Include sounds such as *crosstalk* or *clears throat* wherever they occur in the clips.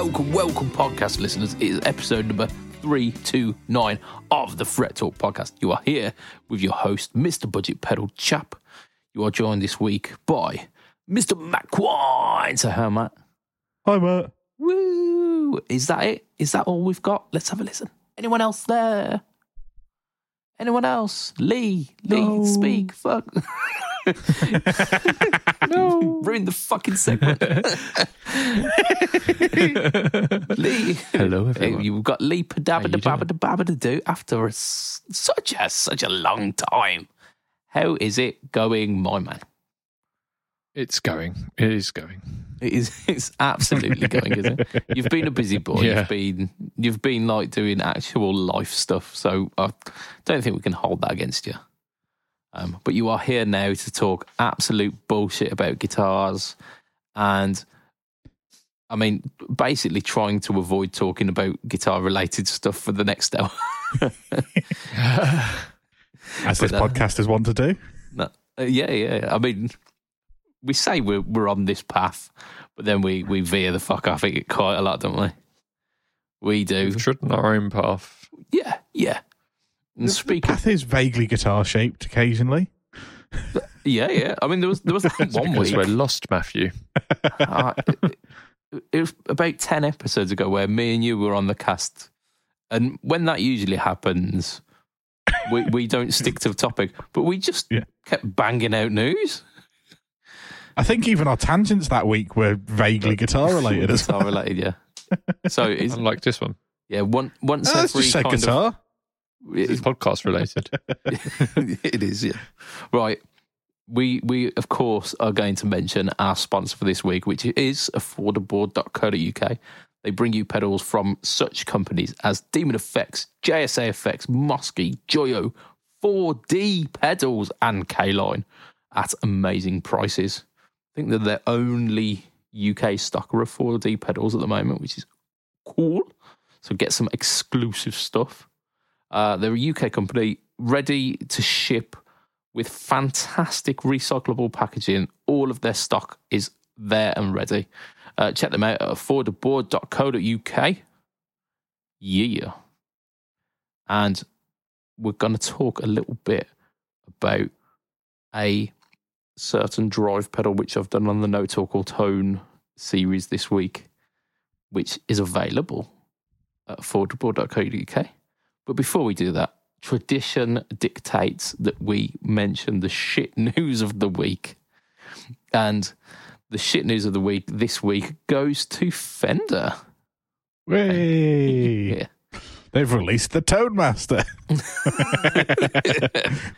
welcome, welcome, podcast listeners. It is episode number 329 of the Fret Talk podcast. You are here with your host, Mr. Budget Pedal Chap. You are joined this week by Mr. Matt Quine. So, how, Matt? Hi, Matt. Woo! Is that it? Is that all we've got? Let's have a listen. Anyone else there? Anyone else? Lee, Lee, No. speak. Fuck. *laughs* no. Ruin the fucking segment. *laughs* Lee. Hello, everyone. You've got Lee Padabba Dabba Dabba to do after a such a such a long time. How is it going, my man? It's going. It is going. It is *laughs* it's absolutely going, isn't it? *laughs* You've been a busy boy. Yeah. You've been you've been like doing actual life stuff. So I don't think we can hold that against you. Um, but you are here now to talk absolute bullshit about guitars and I mean, basically trying to avoid talking about guitar related stuff for the next hour. *laughs* As this But, uh, podcast is one to do. No, uh, yeah, yeah. I mean, we say we're we're on this path, but then we we veer the fuck off it quite a lot, don't we? We do. We've trodden our own path. Yeah, yeah. And The speaking, path is vaguely guitar shaped occasionally. yeah, yeah. I mean, there was there was *laughs* that one because week. we're lost, Matthew. *laughs* uh, it, it was about ten episodes ago where me and you were on the cast, and when that usually happens, we we don't stick to the topic, but we just Yeah. kept banging out news. I think even our tangents that week were vaguely guitar related as well. Guitar related, yeah. So *laughs* it's Unlike this one. yeah, one once Oh, let's every just say kind of- guitar. It's podcast related. *laughs* it is, yeah. Right. We we of course are going to mention our sponsor for this week, which is affordaboard.co.uk. They bring you pedals from such companies as Demon Effects, JSA Effects, Mosky, Joyo, 4D pedals, and Caline at amazing prices. I think they're their only UK stocker of 4D pedals at the moment, which is cool. So get some exclusive stuff. Uh, they're a UK company ready to ship with fantastic recyclable packaging. All of their stock is there and ready. Uh, check them out at affordaboard.co.uk. Yeah. And we're going to talk a little bit about a certain drive pedal which I've done on the No Talk or Tone series this week, which is available at affordaboard.co.uk. But before we do that, tradition dictates that we mention the shit news of the week. And the shit news of the week this week goes to Fender. Way. Yeah. They've released the Tone Master. *laughs*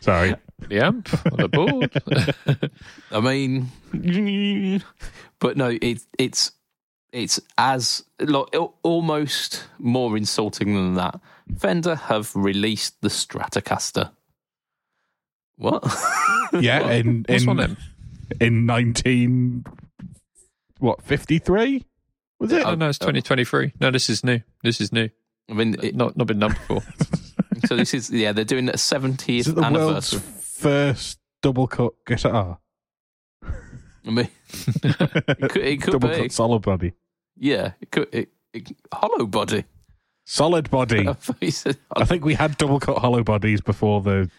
Sorry. the amp on the board. *laughs* I mean, but no, it, it's it's as like almost more insulting than that. Fender have released the Stratocaster. What? *laughs* Yeah, in in, one of them? in nineteen what fifty three was it? Oh no, it's 2023. No, this is new. This is new. I mean, it, Not not been done before. *laughs* so this is yeah, they're doing a Is seventieth it the world's anniversary. first double cut guitar? I mean, *laughs* it could, it could double be. cut solid body. Yeah, it could. It, it, hollow body. Solid body. *laughs* I thought I think we had double cut hollow bodies before the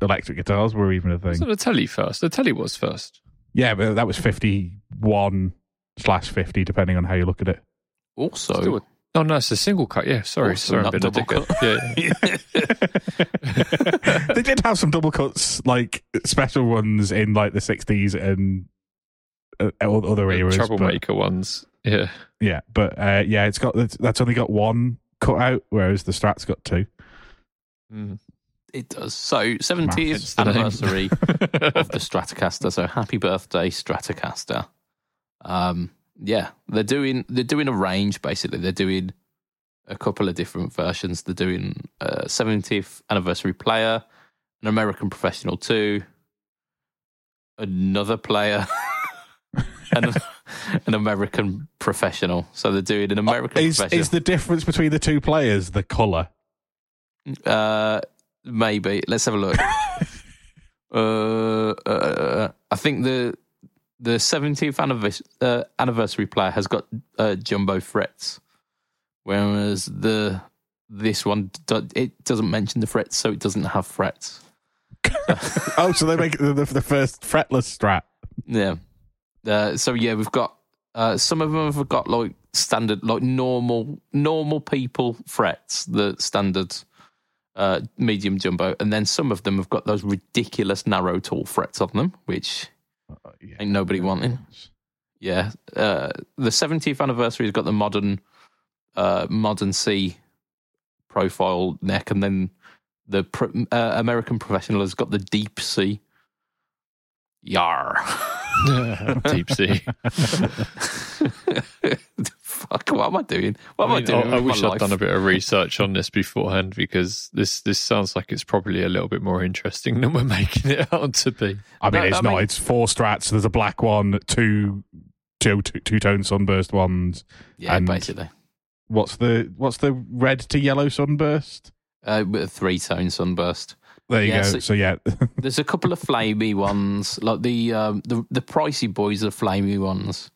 electric guitars were even a thing. Wasn't the telly first? The telly was first. Yeah, but that was 51 slash 50, depending on how you look at it. also. A- Oh no, it's a single cut. Yeah, sorry, Also sorry, I'm not double dickhead. Yeah, yeah. *laughs* they did have some double cuts, like special ones in like the 60s and uh, other The eras. but- troublemaker ones. Yeah. yeah, but uh, yeah, it's got that's only got one cut out, whereas the Strat's got two. Mm. It does. So, 70th anniversary *laughs* of the Stratocaster. So, happy birthday, Stratocaster. Um, yeah, they're doing they're doing a range basically. They're doing a couple of different versions. They're doing a 70th anniversary player, an American Professional 2, another player, *laughs* and *laughs* an American Professional. So, they're doing an American Is Professional. is the difference between the two players the color? Uh, maybe. Let's have a look. *laughs* uh, uh, I think the the 17th anniversary, uh, anniversary player has got uh, jumbo frets, whereas the this one do, it doesn't mention the frets, so it doesn't have frets. *laughs* oh, so they make the, the, the first fretless strat. Yeah. Uh, so yeah, we've got uh, some of them have got like standard, like normal, normal people frets, the standard uh, medium jumbo, and then some of them have got those ridiculous narrow tall frets on them, which Yeah. ain't nobody wanting. Yeah, uh, the 70th anniversary has got the modern, uh, modern C profile neck, and then the pro- uh, American professional has got the deep C. Yar. *laughs* Deep sea. Fuck, what am I doing? What am I, I, doing? I, I wish i had done a bit of research on this beforehand because this this sounds like it's probably a little bit more interesting than we're making it out to be. I mean, No, it's I not. mean- it's four strats. There's a black one, two, two, two, two tone sunburst ones. Yeah, and- basically. What's the what's the red to yellow sunburst? Uh, with a three tone sunburst. There you Yeah, go. so- So, yeah, *laughs* There's a couple of flamey ones, like the um, the the pricey boys are flamey ones.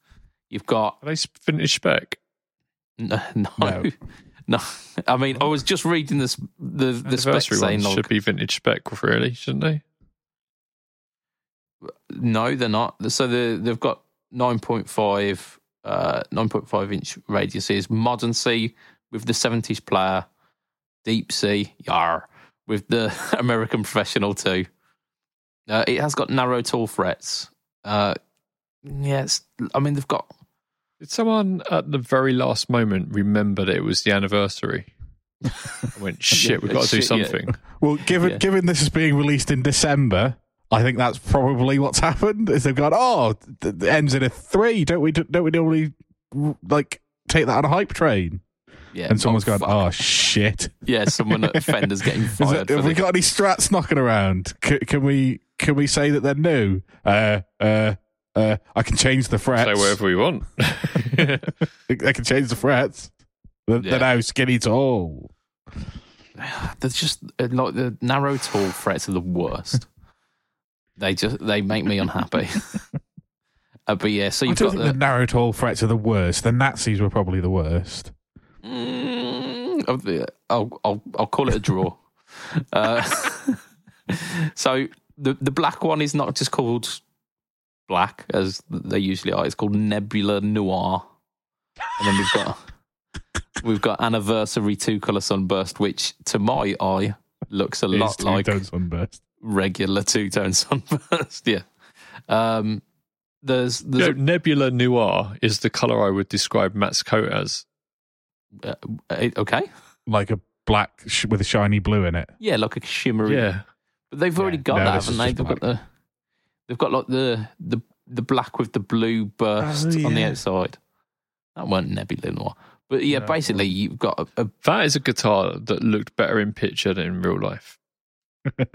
You've got Are they vintage spec? *laughs* no, no, No. *laughs* no. I mean, I was just reading this the the spec Anniversary saying ones like, should be vintage spec, really, shouldn't they? no, they're not. So they they've got nine point five uh nine point five inch radiuses. Modern C with the seventies player, deep C, yar, with the *laughs* American professional too. Uh, it has got narrow tall frets. Uh, yes, I mean they've got Did someone at the very last moment remember that it was the anniversary? I went, *laughs* shit, we've got to do Shit, yeah. something. well, given Yeah. given this is being released in December, I think that's probably what's *laughs* happened. Is they've gone, oh, th- it ends in a three. Don't we? Don't we normally like take that on a hype train? Yeah. And someone's oh, gone, fuck. oh shit. yeah, someone at *laughs* Fender's getting fired. it, have we this. got any strats knocking around? C- can we can we say that they're new? Uh, uh, uh, I can change the frets. Say whatever we want. *laughs* I can change the frets. They're, Yeah. they're now skinny tall. *sighs* They're just uh, like the narrow tall frets are the worst. *laughs* they just they make me unhappy. uh, but yeah, so you've don't got think the, the narrow tall frets are the worst. The Nazis were probably the worst. Mm, I'll I'll I'll call it a draw. uh, *laughs* so the the black one is not just called black as they usually are. It's called Nebula Noir, and then we've got we've got Anniversary Two Color Sunburst, which to my eye looks a It is lot like two-tone sunburst. regular two tone sunburst. yeah. Um, there's You there's know, Nebula Noir is the color I would describe Matt's coat as. A, uh, okay, like a black sh- with a shiny blue in it. yeah, like a shimmery. Yeah. But they've already Yeah. got No, that, this haven't they? They've got the they've got like the the the black with the blue burst Oh, on the outside. That weren't Nebula Noir. But yeah, No. basically you've got a, a That is a guitar that looked better in picture than in real life. *laughs*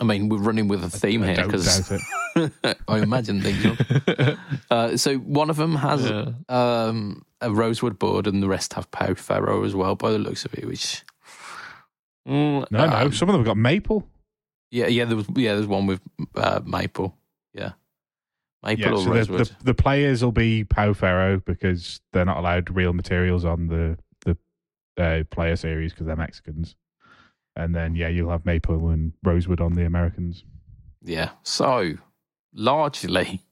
I mean, we're running with a theme I here because doubt. *laughs* I imagine things. *laughs* Uh, so one of them has yeah. um, a rosewood board, and the rest have Pau Ferro as well, by the looks of it. Which Mm, No, no. um, Some of them have got maple. yeah, yeah, there was yeah, there's one with uh, maple. Yeah, maple Yeah, or so the, rosewood. the, the players will be Pau Ferro because they're not allowed real materials on the the uh, player series because they're Mexicans. And then yeah, you'll have maple and rosewood on the Americans. Yeah. So largely,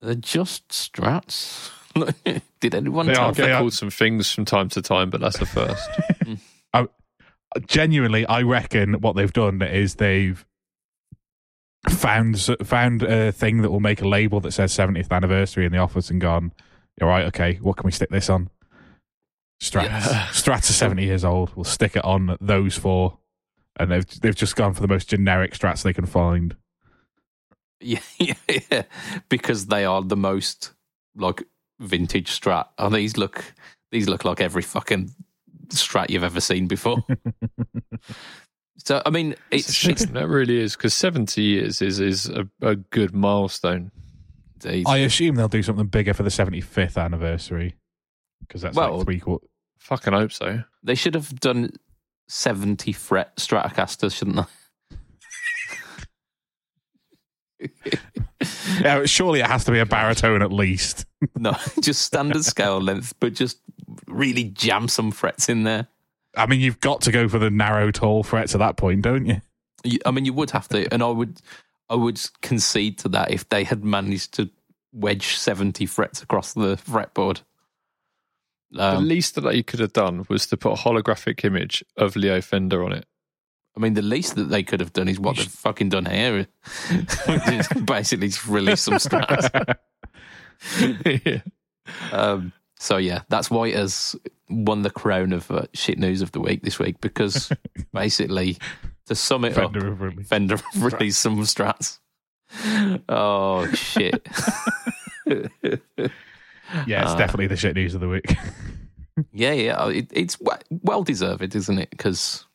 they're just strats. *laughs* Did anyone They tell get called some things from time to time, but that's the first. *laughs* Genuinely, I reckon what they've done is they've found found a thing that will make a label that says 70th anniversary in the office and gone, all right, okay, what can we stick this on? Strats. Yeah. Strats are 70 years old. We'll stick it on those four. And they've they've just gone for the most generic strats they can find. *laughs* Yeah, yeah, yeah, because they are the most like vintage strat. Oh, these look these look like every fucking strat you've ever seen before. *laughs* so I mean, It's, it's, it's that really is because seventy years is is a, a good milestone. indeed. I assume they'll do something bigger for the 75th anniversary because that's Well, like three quarters. Fucking hope so. they should have done seventy fret Stratocasters, shouldn't they? *laughs* Yeah, surely it has to be a baritone at least. No, *laughs* just standard scale length, but just really jam some frets in there. I mean, you've got to go for the narrow, tall frets at that point, don't you? You- I mean, you would have to, and I would, I would concede to that if they had managed to wedge seventy frets across the fretboard. the Um, least that they could have done was to put a holographic image of Leo Fender on it. I mean, the least that they could have done is what they've fucking done here. *laughs* Basically just release some strats. *laughs* yeah. Um, so yeah, that's why it has won the crown of uh, shit news of the week this week because *laughs* basically, to sum it up, Fender of release. Fender released some strats. Oh shit! Yeah, it's Uh, definitely the shit news of the week. yeah, yeah, it, it's we- well deserved, isn't it? Because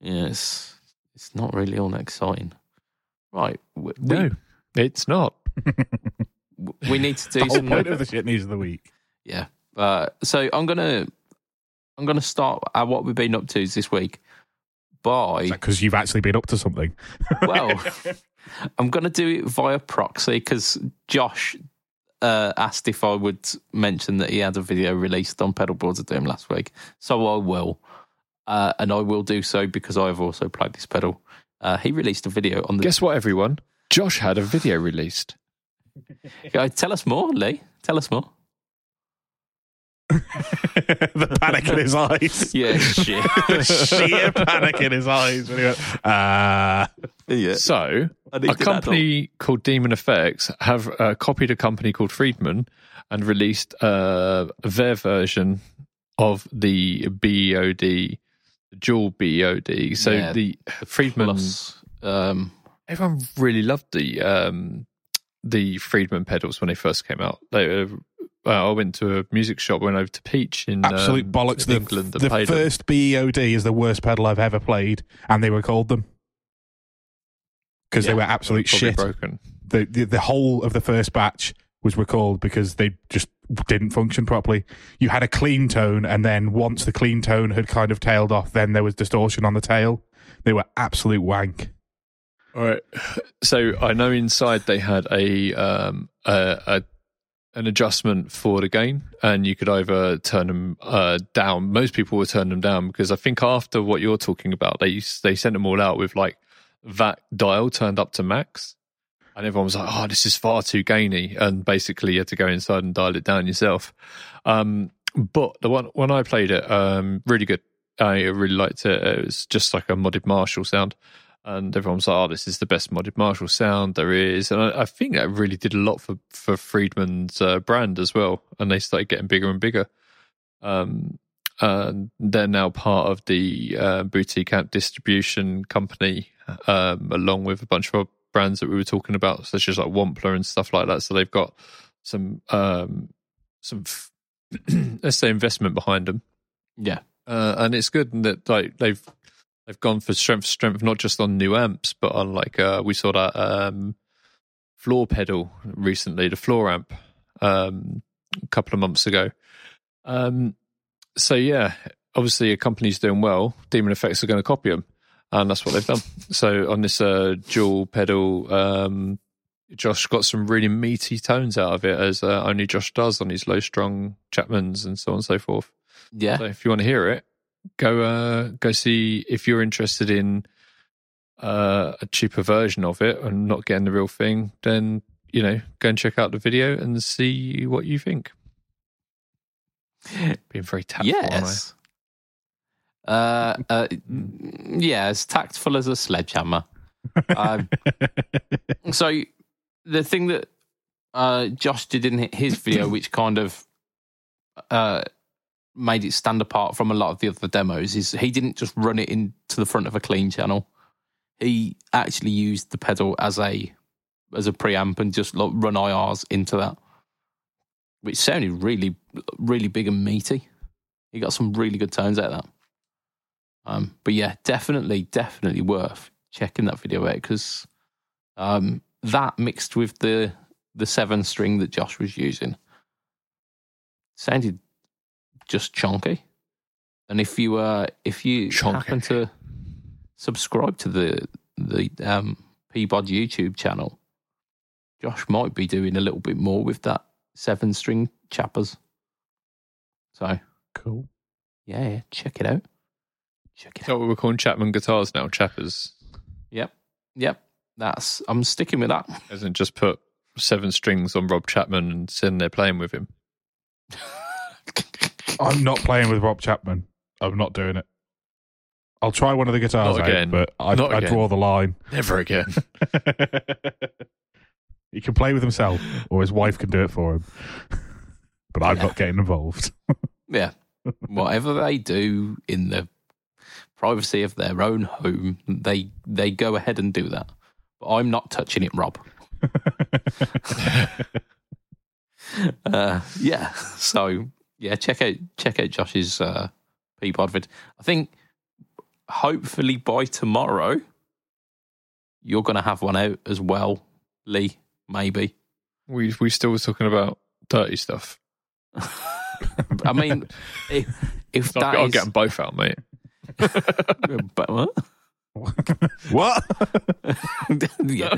yeah, it's it's not really all that exciting, right? We, No, it's not. we, we need to *laughs* do the some. point of the shit news of the week. Yeah. Uh, so I'm gonna I'm gonna start at what we've been up to this week by Because you've actually been up to something. *laughs* well, I'm gonna do it via proxy because Josh uh, asked if I would mention that he had a video released on Pedalboards of Doom last week, so I will, uh, and I will do so because I have also played this pedal. Uh, he released a video on the. Guess what, everyone? Josh had a video released. *laughs* Tell us more, Lee. Tell us more. *laughs* the panic in his eyes. *laughs* Yeah, shit. the sheer panic in his eyes. When he went, uh, yeah. So, a company called Demon Effects have uh, copied a company called Friedman and released uh, their version of the BE-OD, dual BE-OD. So Yeah, the Friedman, Plus, um, everyone really loved the um, the Friedman pedals when they first came out. They, uh, I went to a music shop, went over to Peach in absolute um, bollocks. in The, England. and the played them. first BE-OD is the worst pedal I've ever played, and they were called them because Yeah, they were absolute shit. broken. The, the the whole of the first batch was recalled because they just didn't function properly. You had a clean tone, and then once the clean tone had kind of tailed off, then there was distortion on the tail. They were absolute wank. All right. So I know inside they had a um a, a an adjustment for the gain, and you could either turn them uh, down. Most people would turn them down because I think after what you're talking about, they they sent them all out with like that dial turned up to max, and everyone was like, "Oh, this is far too gainy," and basically you had to go inside and dial it down yourself. Um, but the one when I played it, um, really good. I really liked it. It was just like a modded Marshall sound and everyone's like, "Oh, this is the best modded Marshall sound there is," and I, I think that really did a lot for for Friedman's uh, brand as well, and they started getting bigger and bigger. Um, and they're now part of the uh, boutique distribution company, um, along with a bunch of brands that we were talking about, such as like Wampler and stuff like that. So they've got some um, some f- *clears throat* let's say investment behind them yeah. uh, and it's good that like they've they've gone for strength strength not just on new amps but on like uh, we saw that um, floor pedal recently the floor amp um, a couple of months ago um, so yeah obviously a company's doing well demon effects are going to copy them and that's what they've done so on this uh, dual pedal um, Josh got some really meaty tones out of it as uh, only Josh does on his low strung Chapmans and so on and so forth Yeah. so if you want to hear it, go uh, go see if you're interested in uh, a cheaper version of it and not getting the real thing. Then you know, go and check out the video and see what you think. Being very tactful? Yes. Uh, uh, yeah, as tactful as a sledgehammer. um, *laughs* so the thing that uh, Josh did in his video, which kind of uh, made it stand apart from a lot of the other demos, is he didn't just run it into the front of a clean channel. He actually used the pedal as a as a preamp and just like, run IRs into that, which sounded really really big and meaty. He got some really good tones out of that. Um, but yeah, definitely, definitely worth checking that video out because um, that mixed with the the seven string that Josh was using sounded just chunky. And if you uh, if you Chonky. happen to subscribe to the the um, PBOD YouTube channel, Josh might be doing a little bit more with that seven string chappers. So Cool. yeah, yeah, check it out. Check it Is that what we're calling Chapman guitars now? Chappers. Yep. Yep. That's I'm sticking with that. *laughs* Hasn't just put seven strings on Rob Chapman and sitting there playing with him. *laughs* I'm not playing with Rob Chapman. I'm not doing it. I'll try one of the guitars Not out, again. but I, Not I draw the line. Never again. *laughs* he can play with himself, or his wife can do it for him. But I'm Yeah. not getting involved. Yeah. Whatever they do in the privacy of their own home, they they go ahead and do that. But I'm not touching it, Rob. *laughs* Uh, yeah. So yeah, check out check out Josh's uh, PBOD vid. I think hopefully by tomorrow you're going to have one out as well, Lee. Maybe. we we still talking about dirty stuff. *laughs* I mean, if, if I'll, that I'll get them both out, mate. But what? *laughs* what? *laughs* yeah.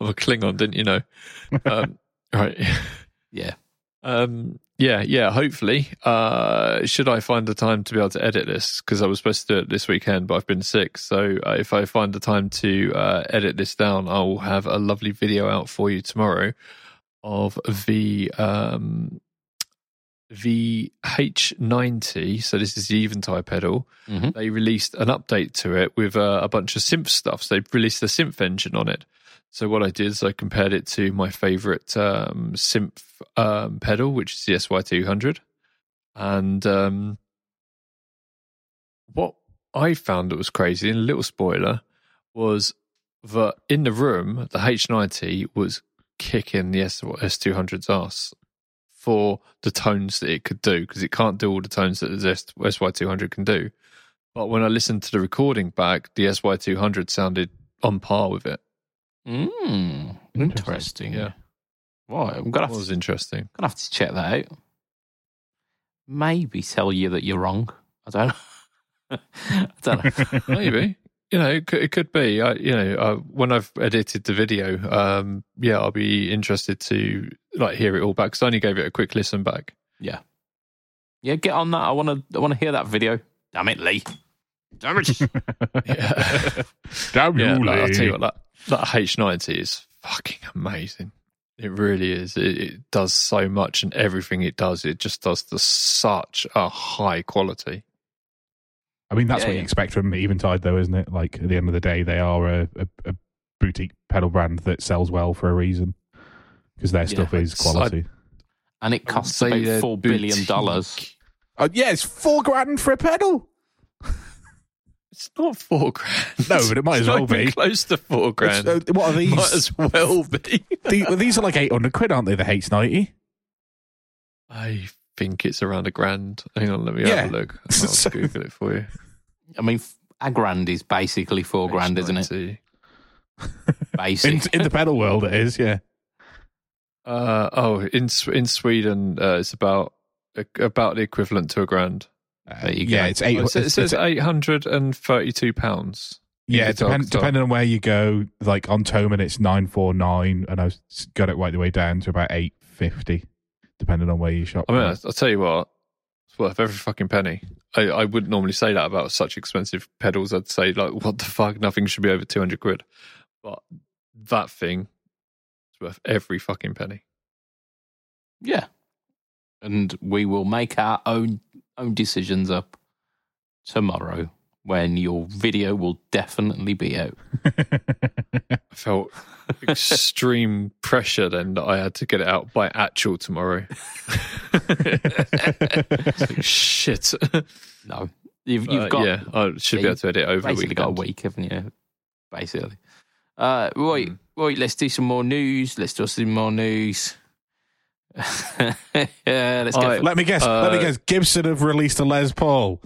I'm a Klingon, didn't you know? Um, *laughs* right. Yeah. Um, yeah, yeah. Hopefully, uh, should I find the time to be able to edit this? Because I was supposed to do it this weekend, but I've been sick. So uh, if I find the time to uh, edit this down, I'll have a lovely video out for you tomorrow of the um, the H90. So this is the Eventide pedal. Mhm. They released an update to it with uh, a bunch of synth stuff. So they've released a synth engine on it. So what I did is I compared it to my favorite um, synth um, pedal, which is the SY200, and um, what I found that was crazy, and a little spoiler, was that in the room the H90 was kicking the S- SY200's ass for the tones that it could do because it can't do all the tones that the SY200 can do. But when I listened to the recording back, the SY200 sounded on par with it. Mm, interesting. Yeah. Right. I'm gonna That have, was to, interesting. gonna have to check that out. Maybe tell you that you're wrong. I don't. *laughs* I don't know. Maybe you know it could, it could be. I, you know, uh, when I've edited the video, um, yeah, I'll be interested to like hear it all back because I only gave it a quick listen back. Yeah. Yeah. Get on that. I want to. I want to hear that video. Damn it, Lee. Damn it. *laughs* Yeah, Damn yeah. you, like, I'll tell you what, that that H90 is fucking amazing. It really is. It, it does so much, and everything it does, it just does the such a high quality. I mean, that's Yeah, what yeah. you expect from Eventide, though, isn't it? Like, at the end of the day, they are a, a, a boutique pedal brand that sells well for a reason because their Yeah, stuff is it's- I- quality. and it costs about four billion dollars. Oh, yeah, it's four grand for a pedal. It's not four grand. No, but it might *laughs* It's as well be. Close to four grand. Uh, what are these? Might as well be. The- well, these are like 800 quid, aren't they? The H90. I think it's around a grand. Hang on, let me Yeah. have a look. I'll So- *laughs* Google it for you. I mean, a grand is basically four grand, isn't it? H90. *laughs* In, in the pedal world, it is, yeah. Uh, oh, in in Sweden, uh, it's about about the equivalent to a grand. There you yeah, it's eight. Oh, it says, it it's- says it's- eight hundred and thirty-two pounds. yeah, Guitar depend, depending on where you go. Like on Thomann, it's nine four nine, and I've got it right the way down to about eight fifty, depending on where you shop. I mean. I'll tell you what, it's worth every fucking penny. I, I wouldn't normally say that about such expensive pedals. I'd say like, *laughs* what the fuck? Nothing should be over two hundred quid. But that thing is worth every fucking penny. Yeah. And we will make our own own decisions up tomorrow when your video will definitely be out. *laughs* I felt extreme pressure then that I had to get it out by actual tomorrow. *laughs* Like, shit. No. You've, you've Uh, got yeah, I should be able to edit over the basically weekend. got a week, haven't you? Basically. Uh, right, Mm. right, let's do some more news. Let's do some more news. *laughs* yeah, let's I- go. let me guess. let me Uh, guess. Gibson have released a Les Paul.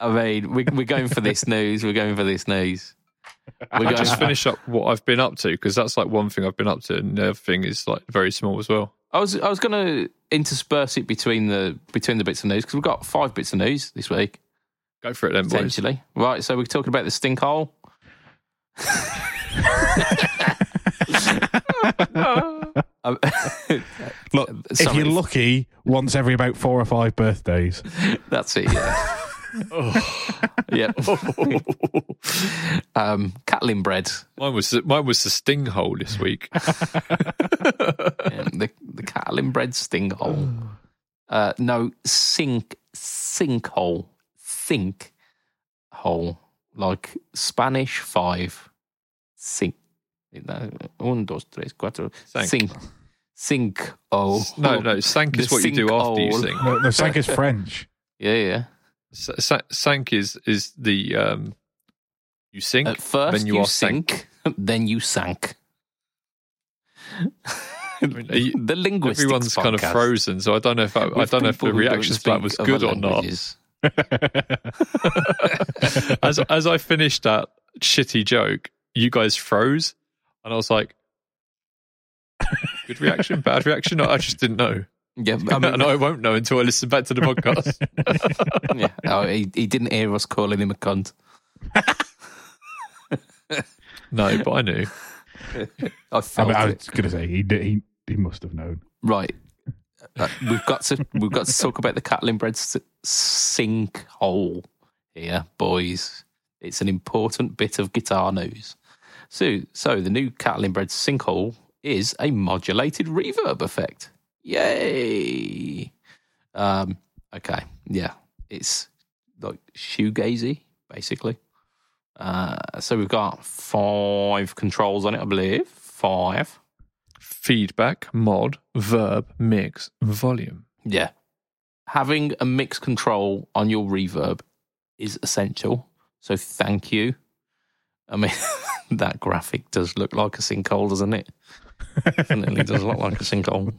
I mean, we're, we're going for this news. We're going for this news. We're going... just finish up what I've been up to because that's like one thing I've been up to, and the other thing is like very small as well. I was I was going to intersperse it between the between the bits of news because we've got five bits of news this week. Go for it then, Essentially, boys. right? So we're talking about the stinkhole. *laughs* Look, if you're lucky, once every about four or five birthdays. *laughs* That's it. Yeah. *laughs* yep. *laughs* um, Catalinbread. Mine was mine was the sting hole this week. *laughs* Yeah, the the Catalinbread sting hole. *sighs* Uh, no, sink sinkhole. Sink hole. Like Spanish five. Sink. Un, dos, tres, cuatro. Sank. Sink. Sink. Oh. No, no, sank is The what you do after you sink. sing. No, no Sank is French. Yeah, yeah. Sank is is the um, you sink, At first then you, you, are sank. sink, *laughs* then you sank. *laughs* mean, you- the linguistics Everyone's kind of frozen, so I don't know if I, I don't know if the people who don't reaction to that was good or not. *laughs* as as I finished that shitty joke, you guys froze, and I was like, "Good reaction, bad reaction." I just didn't know, Yeah, *laughs* I mean, and I won't know until I listen back to the podcast. *laughs* yeah. Oh, he, he didn't hear us calling him a cunt. *laughs* no, but I knew. I I, felt mean, I was going to say he, did- he he must have known. Right. Uh, we've got to we've got to talk about the Catalinbread s- sinkhole here, boys. It's an important bit of guitar news. So, so the new Catalinbread sinkhole is a modulated reverb effect. Yay! Um, okay, yeah, it's like shoegazy, basically. Uh, so we've got five controls on it, I believe. Five. Feedback, mod, verb, mix, volume. Yeah. Having a mix control on your reverb is essential. So thank you. I mean, *laughs* that graphic does look like a sinkhole, doesn't it? *laughs* Definitely does look like a sinkhole.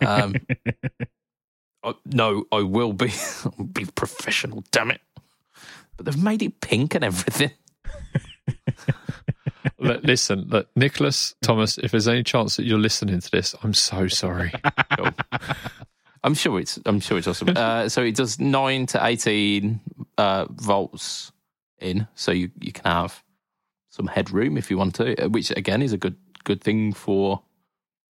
Um, *laughs* I- no, I will be *laughs* I'll be professional. Damn it! But they've made it pink and everything. *laughs* Look, listen, look, Nicholas Thomas, if there's any chance that you're listening to this, I'm so sorry. I'm sure it's. I'm sure it's awesome. Uh, so it does nine to eighteen uh, volts in, so you you can have some headroom if you want to, uh, which again is a good good thing for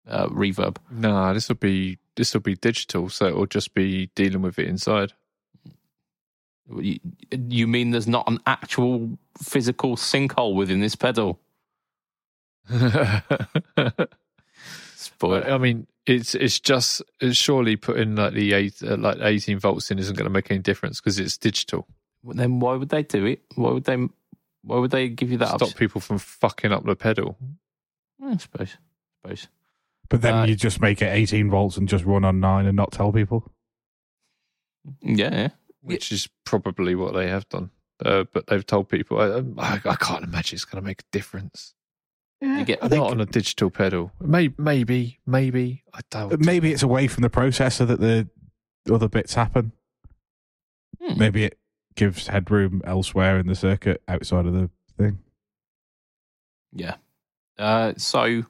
uh, reverb. Nah, this will be this will be digital, so it'll just be dealing with it inside. You, you mean there's not an actual physical sinkhole within this pedal? *laughs* Spoil. I mean, it's it's just it's surely putting like the eight uh, like eighteen volts in isn't going to make any difference because it's digital. Then why would they do it? Why would they? Why would they give you that Stop option? people from fucking up the pedal. I suppose. suppose. But then Uh, you just make it 18 volts and just run on nine and not tell people. Yeah, yeah. which is probably what they have done. Uh, but they've told people, I, I, I can't imagine it's going to make a difference. You get I think- Not on a digital pedal. Maybe, maybe, maybe. I doubt. Maybe it's away from the processor that the other bits happen. Hmm. Maybe it gives headroom elsewhere in the circuit outside of the thing. Yeah. Uh, so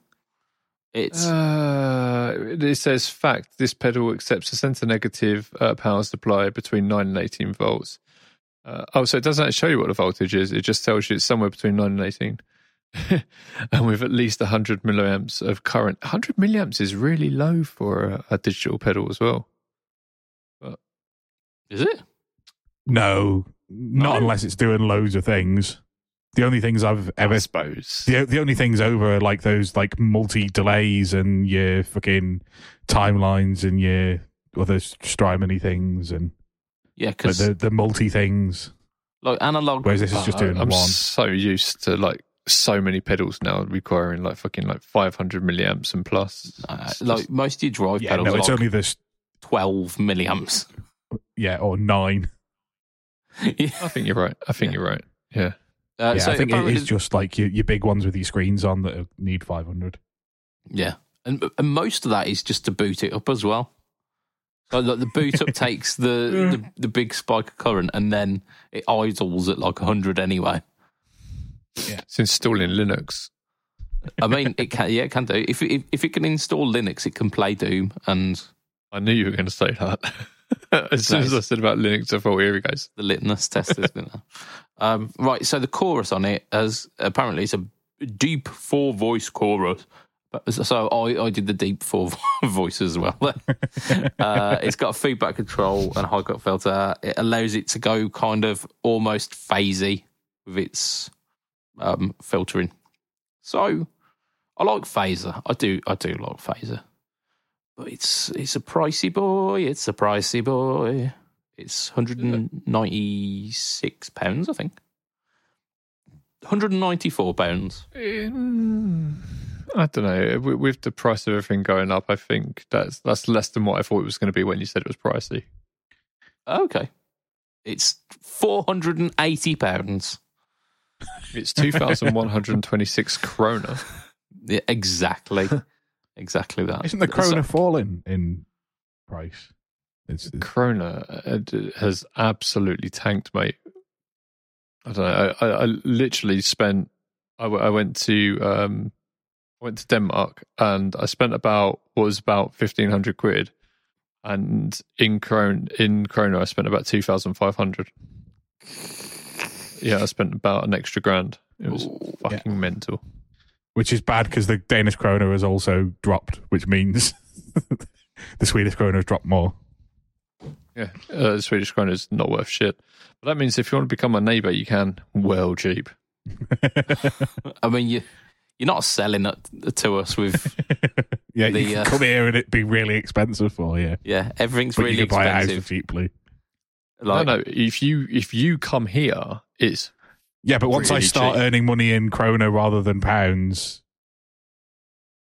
it's Uh, it says fact. This pedal accepts a center negative uh, power supply between nine and eighteen volts. Uh, oh, so it doesn't actually show you what the voltage is. It just tells you it's somewhere between nine and eighteen, *laughs* and with at least hundred milliamps of current. Hundred milliamps is really low for a, a digital pedal as well. But, is it? No, not No? unless it's doing loads of things. The only things I've I ever suppose. the the only things over are like those like multi delays and your fucking timelines and your other Strymony things and Yeah, because the the multi things. like analog. Whereas this is just Uh, doing I'm one. so used to like so many pedals now requiring like fucking like 500 milliamps and plus. uh, It's like just- most of your drive Yeah, pedals no, it's like only this. twelve milliamps. Yeah, or nine. *laughs* yeah. I think you're right. I think Yeah. you're right. Yeah. Uh, yeah, so I think it apparently- is just like your, your big ones with your screens on that need 500. Yeah, and and most of that is just to boot it up as well. So like the boot up *laughs* takes the, the the big spike of current, and then it idles at like hundred anyway. It's installing Linux. I mean, it can yeah, it can do. If it, if it can install Linux, it can play Doom, and I knew you were going to say that. *laughs* as soon as I said about Linux, I thought, here he goes. the litmus test is been um, right. So the chorus on it, as apparently it's a deep four voice chorus, so I, I did the deep four *laughs* voice as well. *laughs* uh, it's got feedback control and high cut filter. It allows it to go kind of almost phasey with its um, filtering. So I like phaser. I do. I do like phaser. But it's it's a pricey boy. It's a pricey boy. It's 196 pounds, I think. 194 pounds. Um, I don't know. With with the price of everything going up, I think that's that's less than what I thought it was going to be when you said it was pricey. Okay. It's 480 pounds. It's two thousand one hundred twenty-six *laughs* krona. Yeah, exactly. exactly that. Isn't the So- krona falling in price? It's, it's Krona uh, has absolutely tanked, mate. I don't know. I, I, I literally spent. I, w- I went to um, I went to Denmark and I spent about what was about fifteen hundred quid, and in kron in krona I spent about two thousand five hundred. Yeah, I spent about an extra grand. It was Ooh, fucking mental. which is bad because the Danish krona has also dropped, which means *laughs* the Swedish krona has dropped more. Yeah, uh, the Swedish krona is not worth shit. But that means if you want to become a neighbour, you can well cheap. *laughs* I mean, you you're not selling it to us with *laughs* yeah, The, you can uh, come here and it be really expensive for you, yeah. Everything's but really you can buy a house expensive. cheaply. Like, no, no. If you if you come here, it's Yeah, but once I start cheap. earning money in krona rather than pounds,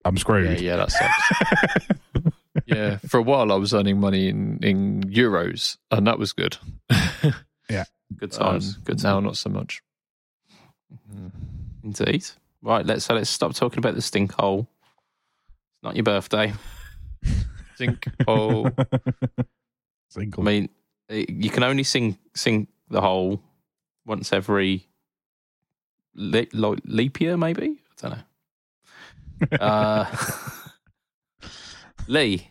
I'm yeah, screwed. yeah, that sucks. *laughs* yeah, for a while I was earning money in in euros, and that was good. *laughs* Yeah, good times. Um, good now, times. not so much. Indeed. Right. Let's so let's stop talking about the stink hole. It's not your birthday. *laughs* Think, oh, *laughs* Single. I mean, eh, you can only sing sing the whole once every le- like leap year, maybe. I don't know. Uh, Lee,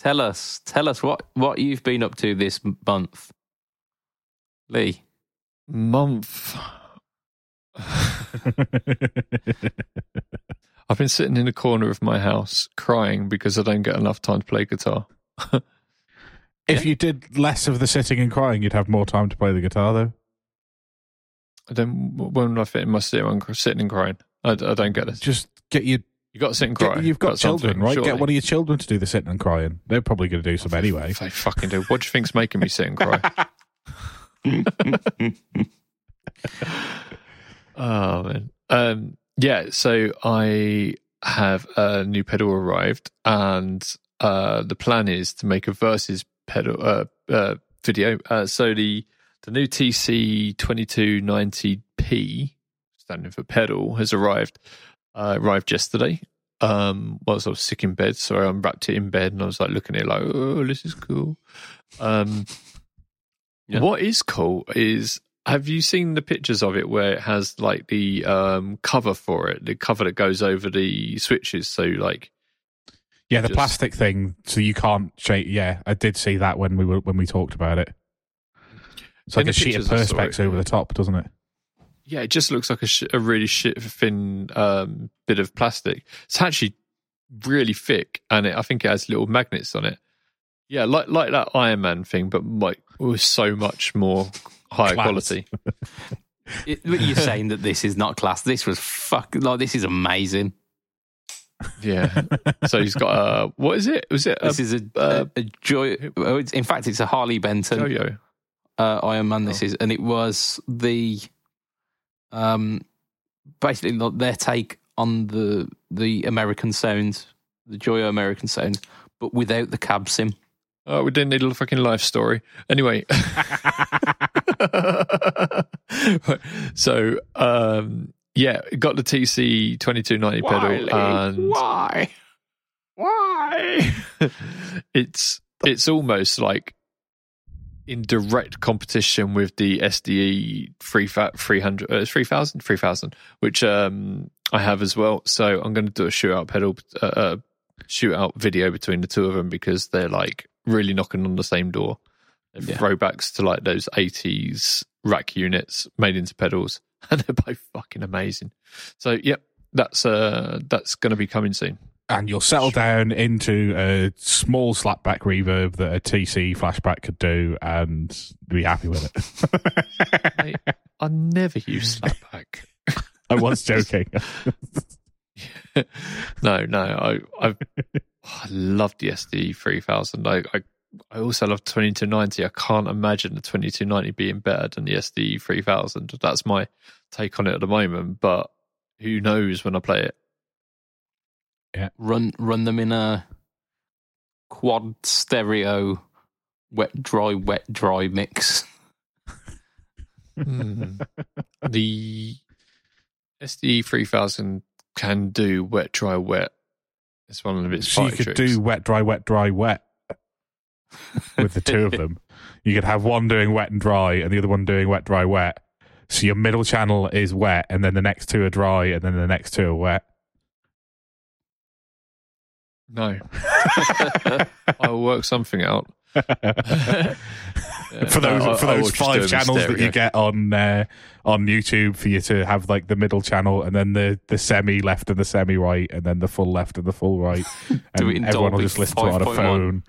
tell us, tell us what what you've been up to this month. Lee, month. *laughs* I've been sitting in a corner of my house crying because I don't get enough time to play guitar. if you did less of the sitting and crying, you'd have more time to play the guitar, though. I don't. When would I fit in my sitting and sitting and crying? I, I don't get it. Just get your. You got to sit and Get, cry. you've got children, right? surely. Get one of your children to do the sitting and crying. They're probably going to do some anyway. They fucking do. What do you think's making me sit and cry? *laughs* oh man. Um, yeah. So I have a new pedal arrived, and uh, the plan is to make a versus pedal uh, uh, video. Uh, so the the new TC twenty two ninety P, standing for pedal, has arrived. Uh, arrived yesterday. Um, whilst I was sick in bed, so I unwrapped it in bed, and I was like looking at it like, oh, this is cool. Um, Yeah. What is cool is have you seen the pictures of it where it has like the um, cover for it, the cover that goes over the switches? So like, Yeah, the Just- plastic thing, so you can't shake. Yeah, I did see that when we were when we talked about it. It's like a sheet of pictures I saw perspex it, over the top, doesn't it? Yeah, it just looks like a, sh- a really shit thin um, bit of plastic. It's actually really thick, and it, I think it has little magnets on it. Yeah, like like that Iron Man thing, but like with so much more higher Class. quality. *laughs* It- but you're saying that this is not class. This was fuck. Like this is amazing. Yeah. so he's got a what is it? Was it a This is a, uh, a, a joy. oh, it's, in fact, it's a Harley Benton. yo-yo? uh, Iron Man. This Oh. is, and it was the um basically like their take on the the American sound, the Joyo American sound, but without the cab sim. Oh, we didn't need a fucking life story. Anyway. *laughs* so, um, yeah, got the TC 2290 pedal and Why? Why? *laughs* it's it's almost like in direct competition with the SDE 300 uh, 3000 3000 which um I have as well so I'm going to do a shootout pedal uh, uh shootout video between the two of them because they're like really knocking on the same door Yeah. throwbacks to like those 80s rack units made into pedals *laughs* and they're both fucking amazing so yep that's uh that's going to be coming soon. And you'll settle down into a small slapback reverb that a TC flashback could do and be happy with it. *laughs* Mate, I never use Slapback. I was joking. *laughs* *laughs* no, no, I I, I love the SD three thousand. I, I I also love twenty two ninety. I can't imagine the twenty two ninety being better than the SD three thousand. That's my take on it at the moment. But who knows when I play it? Run run them in a quad stereo wet dry wet dry mix. Hmm. *laughs* the SD three thousand can do wet, dry, wet. It's one of its so you could tricks. do wet, dry, wet, dry, wet *laughs* with the two of them. You could have one doing wet and dry and the other one doing wet, dry, wet. So your middle channel is wet and then the next two are dry and then the next two are wet. No, *laughs* I'll work something out. *laughs* Yeah, for those no, for I those do five channels that you get on uh, on YouTube for you to have like the middle channel and then the the semi left and the semi right and then the full left and the full right. *laughs* And everyone will just listen to it on a phone.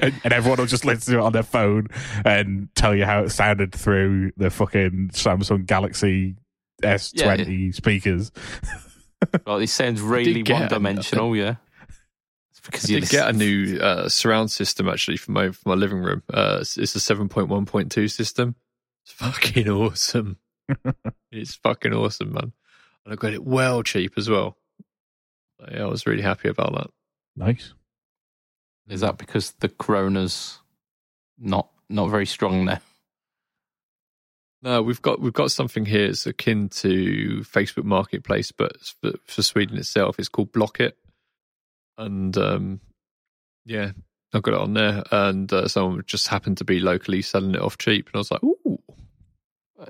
And, and everyone will just listen to it on their phone and tell you how it sounded through the fucking Samsung Galaxy S20 speakers Like, this sounds really one dimensional, yeah. It's because I you did get a new uh, surround system actually for my for my living room. Uh, it's, it's a seven point one point two system. It's fucking awesome. *laughs* it's fucking awesome, man. And I got it well cheap as well. So, yeah, I was really happy about that. nice Is that because the corona's not not very strong now? No, we've got we've got something here. It's akin to Facebook Marketplace, but for, for Sweden itself, it's called Blocket. And um, yeah, I got it on there, and uh, someone just happened to be locally selling it off cheap, and I was like, "Ooh,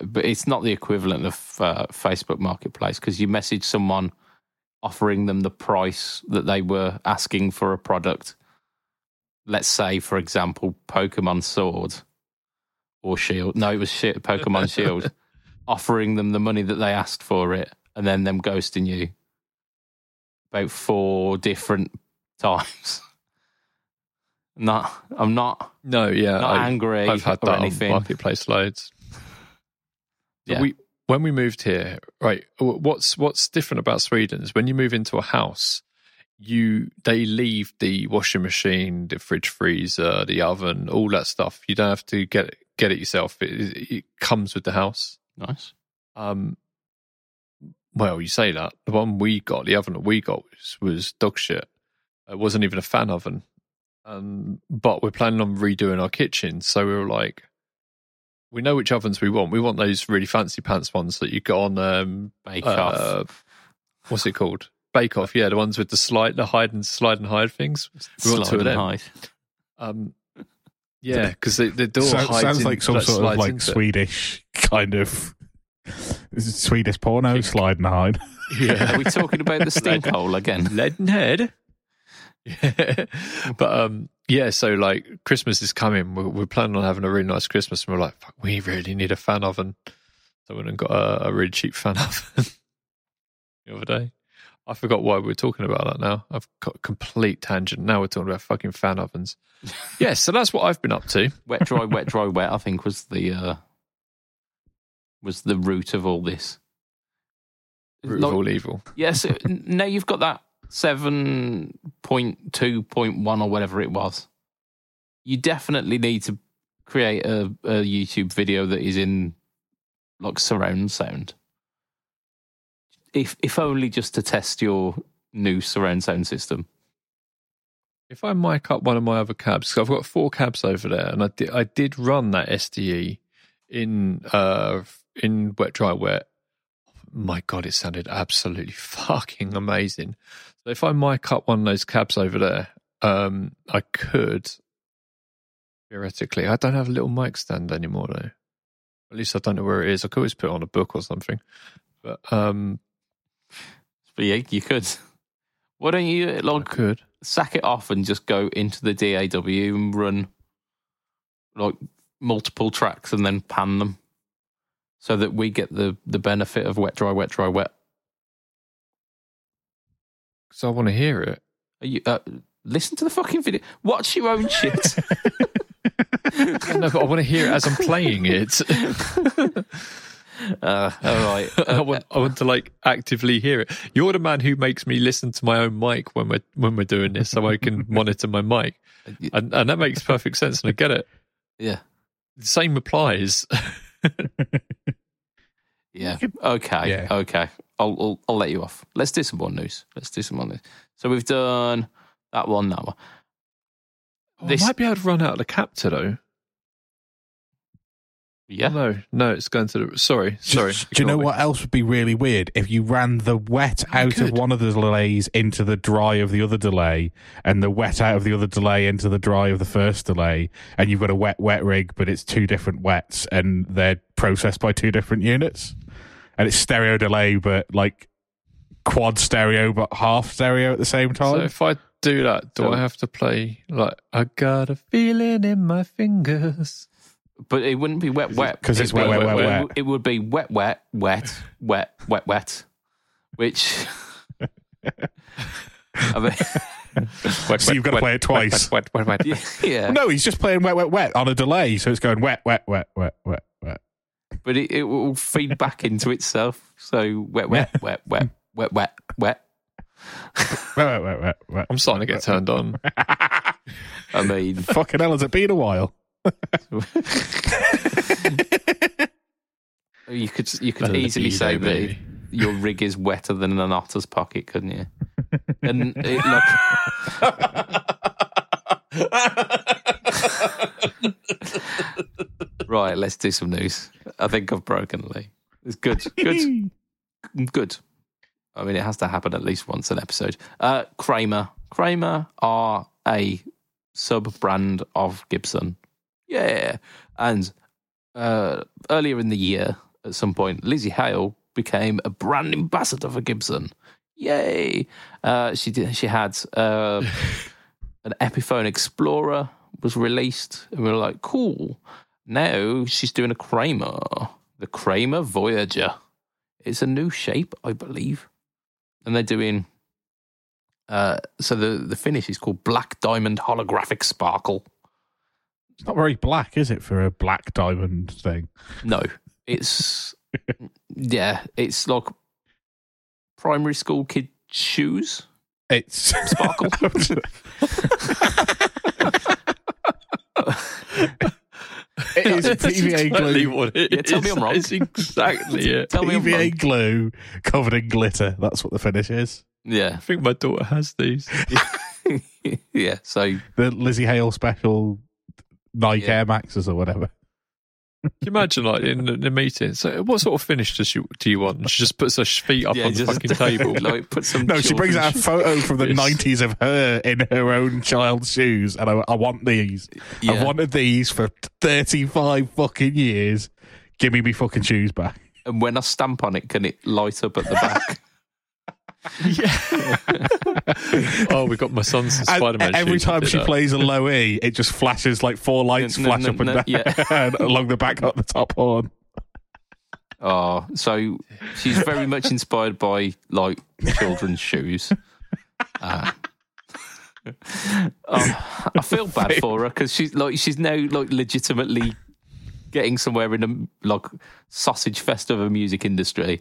But it's not the equivalent of uh, Facebook Marketplace because you message someone offering them the price that they were asking for a product. Let's say, for example, Pokemon Sword or Shield. No, it was Pokemon Shield. *laughs* Offering them the money that they asked for it and then them ghosting you about four different times. *laughs* Not, I'm not, no, yeah, not I, angry I've had or that on anything. Marketplace loads." *laughs* Yeah. we when we moved here, right? What's what's different about Sweden is when you move into a house, you they leave the washing machine, the fridge freezer, the oven, all that stuff. You don't have to get get it yourself. It, it comes with the house. Nice. Um, well, you say that the one we got, the oven that we got was, was dog shit. It wasn't even a fan oven. Um, but we're planning on redoing our kitchen, so we were like, we know which ovens we want. We want those really fancy pants ones that you got on. Um, Bake uh, off. what's it called? Bake Off. Yeah, the ones with the slide, the hide and slide and hide things. we want two Slide of them. hide. Um, yeah, because the, the door So- hides sounds in- like some that sort of like into it. Swedish kind of Swedish porno slide and hide *laughs* Are we talking about the *laughs* stink hole again? Leadenhead. Yeah. but um, yeah, so like Christmas is coming. We're, we're planning on having a really nice Christmas, and we're like, Fuck, we really need a fan oven. So we went and got a, a really cheap fan *laughs* oven the other day. I forgot why we were talking about that now. I've got a complete tangent. Now we're talking about fucking fan ovens. *laughs* yeah, so that's what I've been up to. Wet, dry, wet, dry, wet. I think was the uh, was the root of all this. Root of all evil. Yes. *laughs* now you've got that seven point two point one or whatever it was. You definitely need to create a, a YouTube video that is in like surround sound. If if only just to test your new surround sound system. If I mic up one of my other cabs, I've got four cabs over there, and I did, I did run that SDE in uh in wet dry wet. My God, it sounded absolutely *laughs* fucking amazing. So if I mic up one of those cabs over there, um, I could theoretically. I don't have a little mic stand anymore though. At least I don't know where it is. I could always put it on a book or something. But um, But yeah, you could. Why don't you I like could. sack it off and just go into the DAW and run like multiple tracks and then pan them so that we get the the benefit of wet dry wet dry wet Because I want to hear it. Are you, uh, listen to the fucking video. Watch your own shit. *laughs* no, but I want to hear it as I'm playing it. *laughs* *laughs* Uh, all right. *laughs* I want, I want to like actively hear it. You're the man who makes me listen to my own mic when we're when we're doing this, so I can *laughs* monitor my mic, and, and that makes perfect sense, and I get it. Yeah. Same applies. Yeah. Okay. Yeah. Okay. I'll, I'll I'll let you off. Let's do some more news. Let's do some more news. So we've done that one. That one. This- I might be able to run out of the capture though. Yeah. Oh, no, no, it's going to the. Sorry, sorry. Do you know me. what else would be really weird? If you ran the wet out of one of the delays into the dry of the other delay, and the wet out of the other delay into the dry of the first delay, and you've got a wet wet rig, but it's two different wets, and they're processed by two different units, and it's stereo delay, but like quad stereo, but half stereo at the same time. So if I do that, do So- I have to play like I got a feeling in my fingers? But it wouldn't be wet, wet. 'cause it's wet, be- wet, wet, it- wet. It would be wet, wet, wet, wet, wet, wet. Which. I mean, So you've got to play it twice. Wet, wet, wet, yeah, yeah. no, he's just playing wet, wet, wet on a delay, so it's going wet, wet, wet, wet, wet, wet. but it, it will feed back into itself. So wet, wet, wet, wet, wet, wet, wet. Wet, wet, wet, wet, wet. I'm starting to get turned on. I mean, Fucking hell, has it been a while? You could you could Better easily say that your rig is wetter than an otter's pocket, couldn't you? And it, look, *laughs* right, let's do some news. I think I've broken Lee. It's good, good, *laughs* good. I mean, it has to happen at least once an episode. Uh, Kramer, Kramer are a sub brand of Gibson. Yeah, and uh, earlier in the year, at some point, Lzzy Hale became a brand ambassador for Gibson. Yay! Uh, she did. She had uh, *laughs* an Epiphone Explorer was released, and we were like, cool. Now she's doing a Kramer, the Kramer Voyager. It's a new shape, I believe, and they're doing. Uh, so the the finish is called Black Diamond Holographic Sparkle. It's not very black, is it, for a black diamond thing? No, it's *laughs* yeah, it's like primary school kid shoes. It's Sparkle. *laughs* it is *laughs* That's PVA exactly glue. what it Yeah, tell me. I'm wrong. It's exactly it. Tell me I'm wrong. PVA glue covered in glitter. That's what the finish is. Yeah, I think my daughter has these. yeah. So The Lzzy Hale special Nike Yeah. Air Maxes or whatever. Can you imagine, like in the, the meeting? So, what sort of finish does you do you want? She just puts her feet up yeah, on the fucking table. *laughs* like put some. No, she brings out a photo from the *laughs* 90s of her in her own child's shoes, and I, I want these. I've wanted these for 35 fucking years. Give me me fucking shoes back. and when I stamp on it, can it light up at the back? *laughs* Yeah. *laughs* oh, we've got my son's And Spider Man. every time she plays a low E, it just flashes like four lights No, no, flash no, up and no, down yeah. *laughs* along the back of the top horn. Oh, so she's very much inspired by like children's shoes. Uh, oh, I feel bad for her because she's like she's now like legitimately getting somewhere in a like sausage fest of a music industry,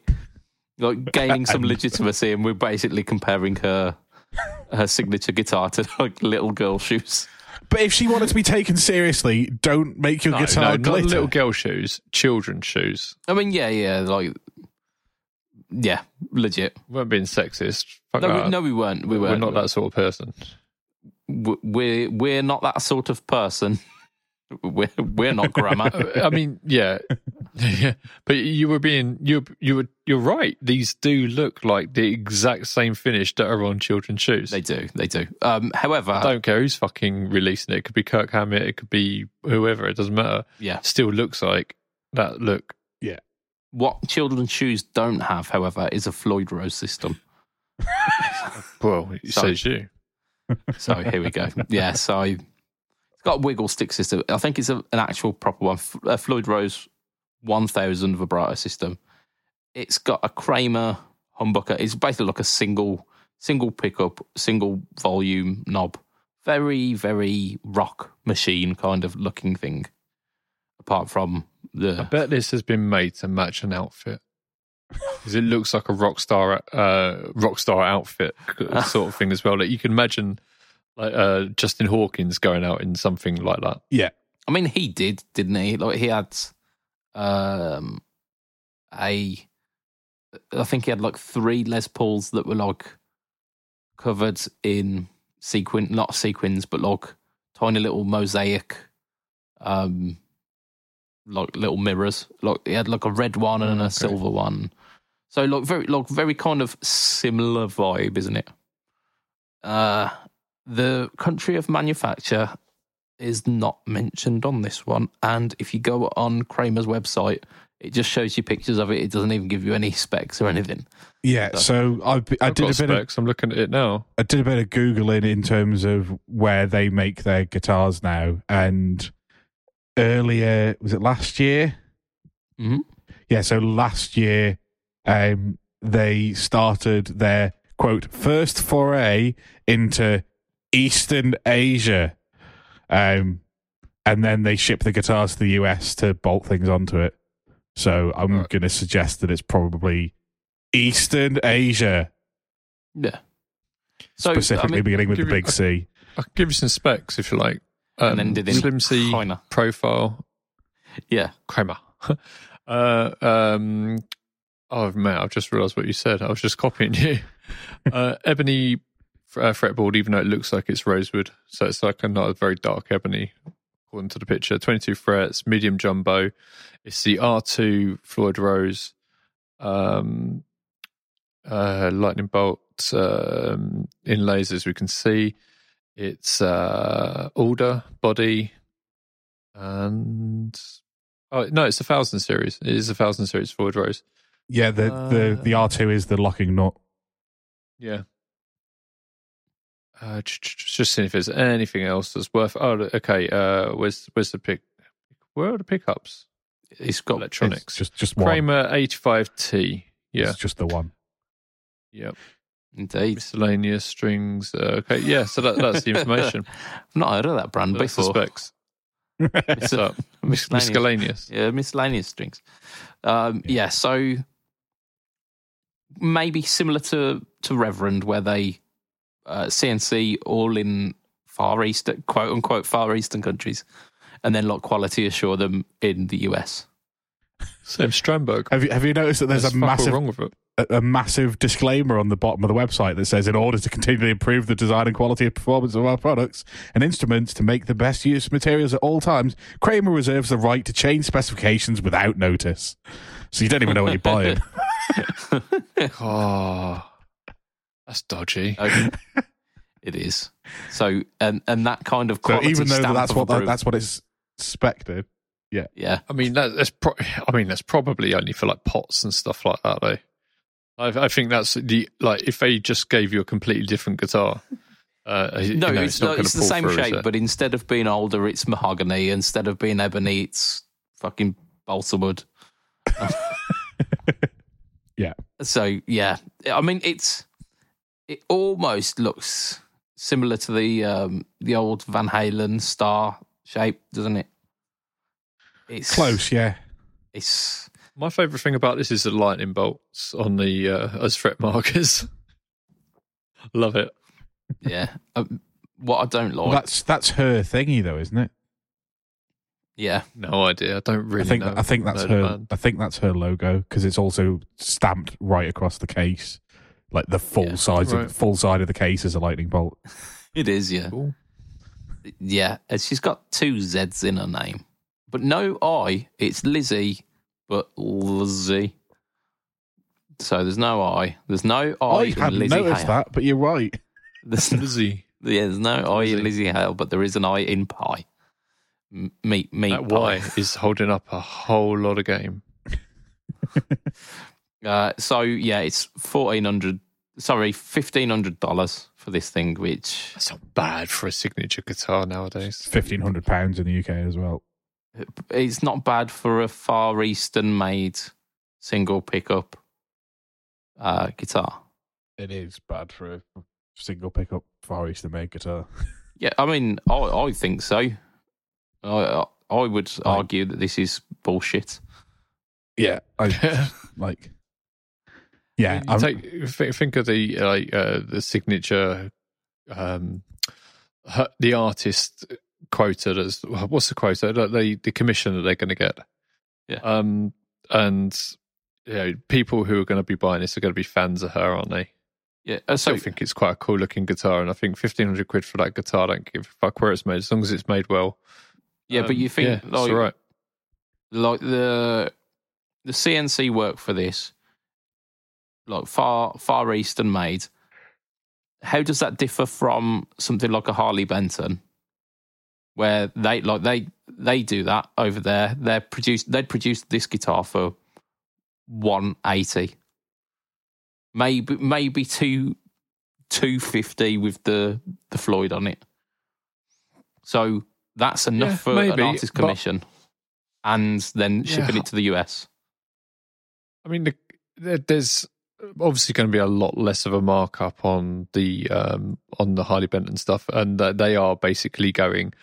like gaining some legitimacy, and we're basically comparing her her signature guitar to like little girl shoes. But if she wanted to be taken seriously, don't make your no, guitar no, not little girl shoes, children's shoes. I mean, yeah, yeah, like yeah, legit. We weren't being sexist. Fuck No, that. we, no, we weren't. We we're weren't. that sort of person. we're we're not that sort of person. *laughs* We're we're not grammar. *laughs* I mean, yeah, *laughs* yeah. But you were being you you were you're right. These do look like the exact same finish that are on children's shoes. they do, they do. Um, however, I don't care who's fucking releasing it. It could be Kirk Hammett. It could be whoever. It doesn't matter. yeah, Still looks like that look. Yeah. What children's shoes don't have, however, is a Floyd Rose system. *laughs* Well, it Sorry. says you. So here we go. Yeah, so it's got a wiggle stick system. I think it's a, an actual proper one. A Floyd Rose 1000 vibrato system. It's got a Kramer humbucker. It's basically like a single single pickup, single volume knob. Very, very rock machine kind of looking thing. Apart from the. I bet this has been made to match an outfit. Because it looks like a rock star, uh, rock star outfit *laughs* sort of thing as well. Like you can imagine, like uh, Justin Hawkins going out in something like that. Yeah. I mean, he did, didn't he? Like he had um a, I think he had like three Les Pauls that were like covered in sequin, not sequins, but like tiny little mosaic, um, like little mirrors. Like he had like a red one and a okay. silver one. So like very, like very kind of similar vibe, isn't it? Uh, the country of manufacture is not mentioned on this one. And if you go on Kramer's website, it just shows you pictures of it. It doesn't even give you any specs or anything. Yeah. So I I I've did got a bit of specs. I'm looking at it now. I did a bit of googling in terms of where they make their guitars now, and earlier was it last year? Mhm. Yeah, so last year, um, they started their quote first foray into Eastern Asia, um, and then they ship the guitars to the US to bolt things onto it. So I'm Right. going to suggest that it's probably Eastern Asia, Yeah. So specifically I mean, beginning with the give you- big C. I can give you some specs if you like. and Um, then did in Slim C China. profile Yeah. Kramer. *laughs* uh, um, oh man, I've just realised what you said. I was just copying you. *laughs* uh, ebony uh, fretboard, even though it looks like it's rosewood, so it's like a not a very dark ebony, according to the picture. Twenty-two frets, medium jumbo. It's the R2 Floyd Rose, um, uh, lightning bolt um, inlays, as we can see. It's uh, Alder body, and oh no, it's a thousand series. It is a thousand series Floyd Rose. Yeah, the the the Uh, R two is the locking nut. Yeah. Uh, just seeing if there's anything else that's worth. Oh, okay. Uh, where's where's the pick? Where are the pickups? It's got Electronics. It's just just one. Kramer 85T. Yeah. It's just the one. Yeah. indeed. Miscellaneous strings. Uh, okay. Yeah. So that, that's the information. I've *laughs* not heard of that brand that's the before. specs. What's up? *laughs* Miscellaneous. Miscellaneous. Yeah, miscellaneous strings. Um, yeah. so maybe similar to to Reverend, where they uh, CNC all in Far East, quote unquote Far Eastern countries, and then like quality assure them in the US. Same Strandberg. Have you have you noticed that there's There's a massive wrong with it. a, a massive disclaimer on the bottom of the website that says in order to continually improve the design and quality of performance of our products and instruments to make the best use of materials at all times, Kramer reserves the right to change specifications without notice. So you don't even know what you're buying. Oh, *laughs* *laughs* that's dodgy. *laughs* Okay. it is. So and and that kind of So even though stamp that's what that, approval- that's what it's spected. yeah. I mean, that, that's pro- I mean, that's probably only for like pots and stuff like that, though. I, I think that's the like if they just gave you a completely different guitar. Uh, you No, know, it's, not not, gonna it's the same through, shape, but instead of being older, it's mahogany. Instead of being ebony, it's fucking balsa wood. *laughs* Yeah. So yeah, I mean, it's it almost looks similar to the um, the old Van Halen star shape, doesn't it? It's Close, yeah. It's My favourite thing about this is the lightning bolts on the uh, as fret markers. *laughs* Love it. yeah. Um, what I don't like, Well, that's that's her thingy though, isn't it? yeah, No idea. I don't really I think know. I think that's her. I think that's her logo because it's also stamped right across the case, like the full Yeah. size Right. of full side of the case is a lightning bolt. it is. Yeah, Cool. yeah. She's got two Z's in her name, but no I. It's Lizzie, but Lizzie. So there's no I. There's no I, I in hadn't Lizzie noticed Hale. that, but you're right. There's no, Lizzie. yeah, there's no I in Lizzie. Lizzie Hale, but there is an I in pie. M- Meat, meat That pie. Y is holding up a whole lot of game. *laughs* Uh, so yeah, it's fourteen hundred. Sorry, fifteen hundred dollars for this thing, which That's not bad for a signature guitar nowadays. Fifteen hundred pounds in the UK as well. it's not bad for a Far Eastern made single pickup uh, guitar. It is bad for a single pickup Far Eastern made guitar. *laughs* Yeah, I mean, I, I think so. I I, I would argue that this is bullshit. Yeah, I *laughs* like. Yeah, I I'm- mean, take, think of the like uh, the signature, um, her- the artist quota. That's what's the quota? The the, the commission that they're going to get. Yeah. Um, and you know, people who are going to be buying this are going to be fans of her, aren't they? Yeah, uh, I still think it's quite a cool looking guitar, and I think fifteen hundred quid for that guitar. I don't give a fuck where it's made, as long as it's made well. yeah, but Um, you think yeah, it's like all right. like the the CNC work for this, like far far eastern made. How does that differ from something like a Harley Benton, where they like they they do that over there? They're produced. They'd produce this guitar for one eighty, maybe maybe two two fifty with the the Floyd on it. So that's enough Yeah, for maybe, an artist but- commission, and then shipping Yeah. it to the US. I mean, the, there- there's obviously going to be a lot less of a markup on the um, on the Harley Benton stuff, and uh, they are basically going.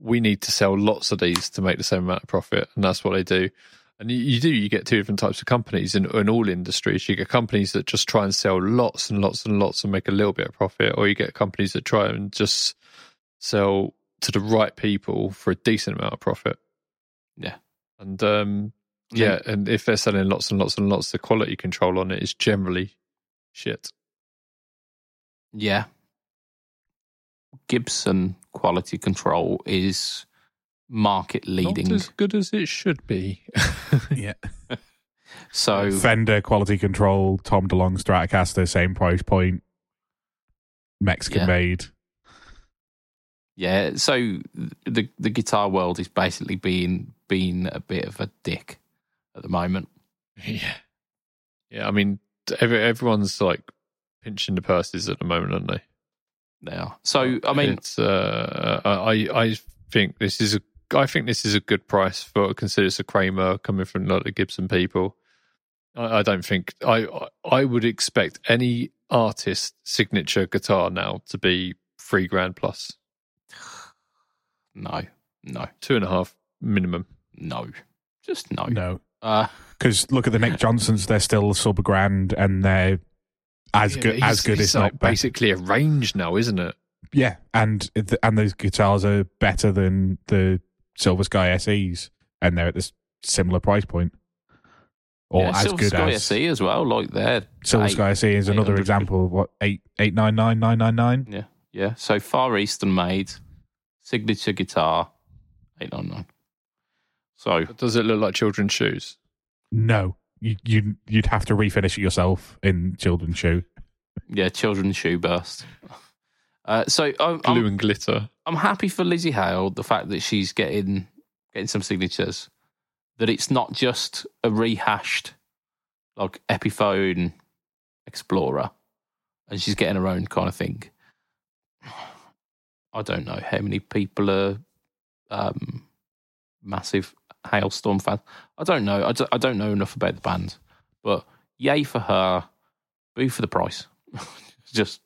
We need to sell lots of these to make the same amount of profit, and that's what they do. And you, you do you get two different types of companies in, in all industries. You get companies that just try and sell lots and lots and lots and make a little bit of profit, or you get companies that try and just sell to the right people for a decent amount of profit. Yeah. and um, yeah, and if they're selling lots and lots and lots, the quality control on it is generally shit. Yeah. Gibson quality control is market leading. Not as good as it should be. *laughs* yeah. So Fender quality control, Tom DeLonge Stratocaster, same price point, Mexican Yeah. made. yeah, so the the guitar world is basically being being a bit of a dick at the moment. *laughs* yeah, yeah. I mean, every, everyone's like pinching the purses at the moment, aren't they? Now. So I mean, it's uh, I I think this is a I think this is a good price for consider it's a Kramer coming from like the Gibson people. I, I don't think I I would expect any artist signature guitar now to be three grand plus *sighs* no, no, two and a half minimum. no, just no. No. Uh, Because look at the Nick Johnsons, they're still sub grand and they're as Yeah, good as good like not better. basically a range now, isn't it? Yeah, and and those guitars are better than the Silver Sky SEs, and they're at this similar price point, or yeah, as Silver good Sky as SE as well. Like they're Silver eight- Sky SE is another example of what eight eight nine nine nine nine nine. Yeah, yeah. So Far Eastern made signature guitar eight nine nine. So But does it look like children's shoes? No, you you you'd have to refinish it yourself in children's shoe. yeah, children's shoe burst. Uh, so I'm, Glue I'm, and glitter. I'm happy for Lzzy Hale the fact that she's getting getting some signatures. That it's not just a rehashed like Epiphone Explorer, and she's getting her own kind of thing. I don't know how many people are um, massive Halestorm fans. I don't know. I don't, I don't know enough about the band, but yay for her, boo for the price. *laughs* just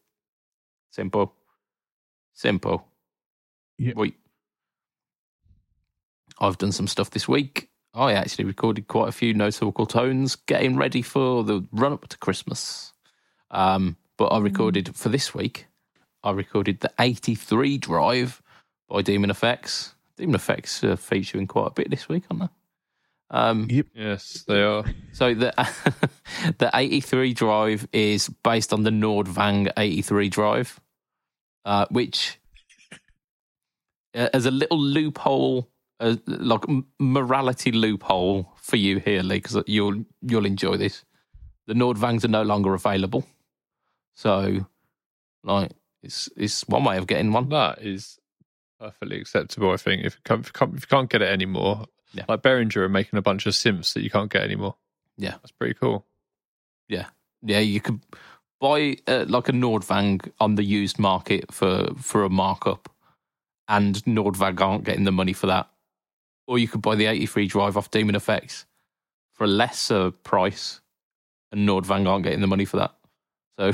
simple, simple. Yeah. Wait. I've done some stuff this week. I actually recorded quite a few notable tones, getting ready for the run up to Christmas. Um, but I recorded for this week. I recorded the 83 Drive by Demon Effects. Demon Effects are featuring quite a bit this week, aren't they? Um, yep. Yes, they are. so the *laughs* the 83 drive is based on the Nordvang 83 drive, uh, which uh, as a little loophole, uh, like morality loophole for you here, Lee, because you'll you'll enjoy this. The Nordvangs are no longer available, so like it's it's one way of getting one. That is perfectly acceptable. I think if you can't, if you can't, if you can't get it anymore, Yeah. like Behringer are making a bunch of simps that you can't get anymore. Yeah. that's pretty cool. Yeah, yeah, you could buy uh, like a Nordvang on the used market for for a markup, and Nordvang aren't getting the money for that. Or you could buy the 83 drive off Demon Effects for a lesser price, and Nordvang aren't getting the money for that. So,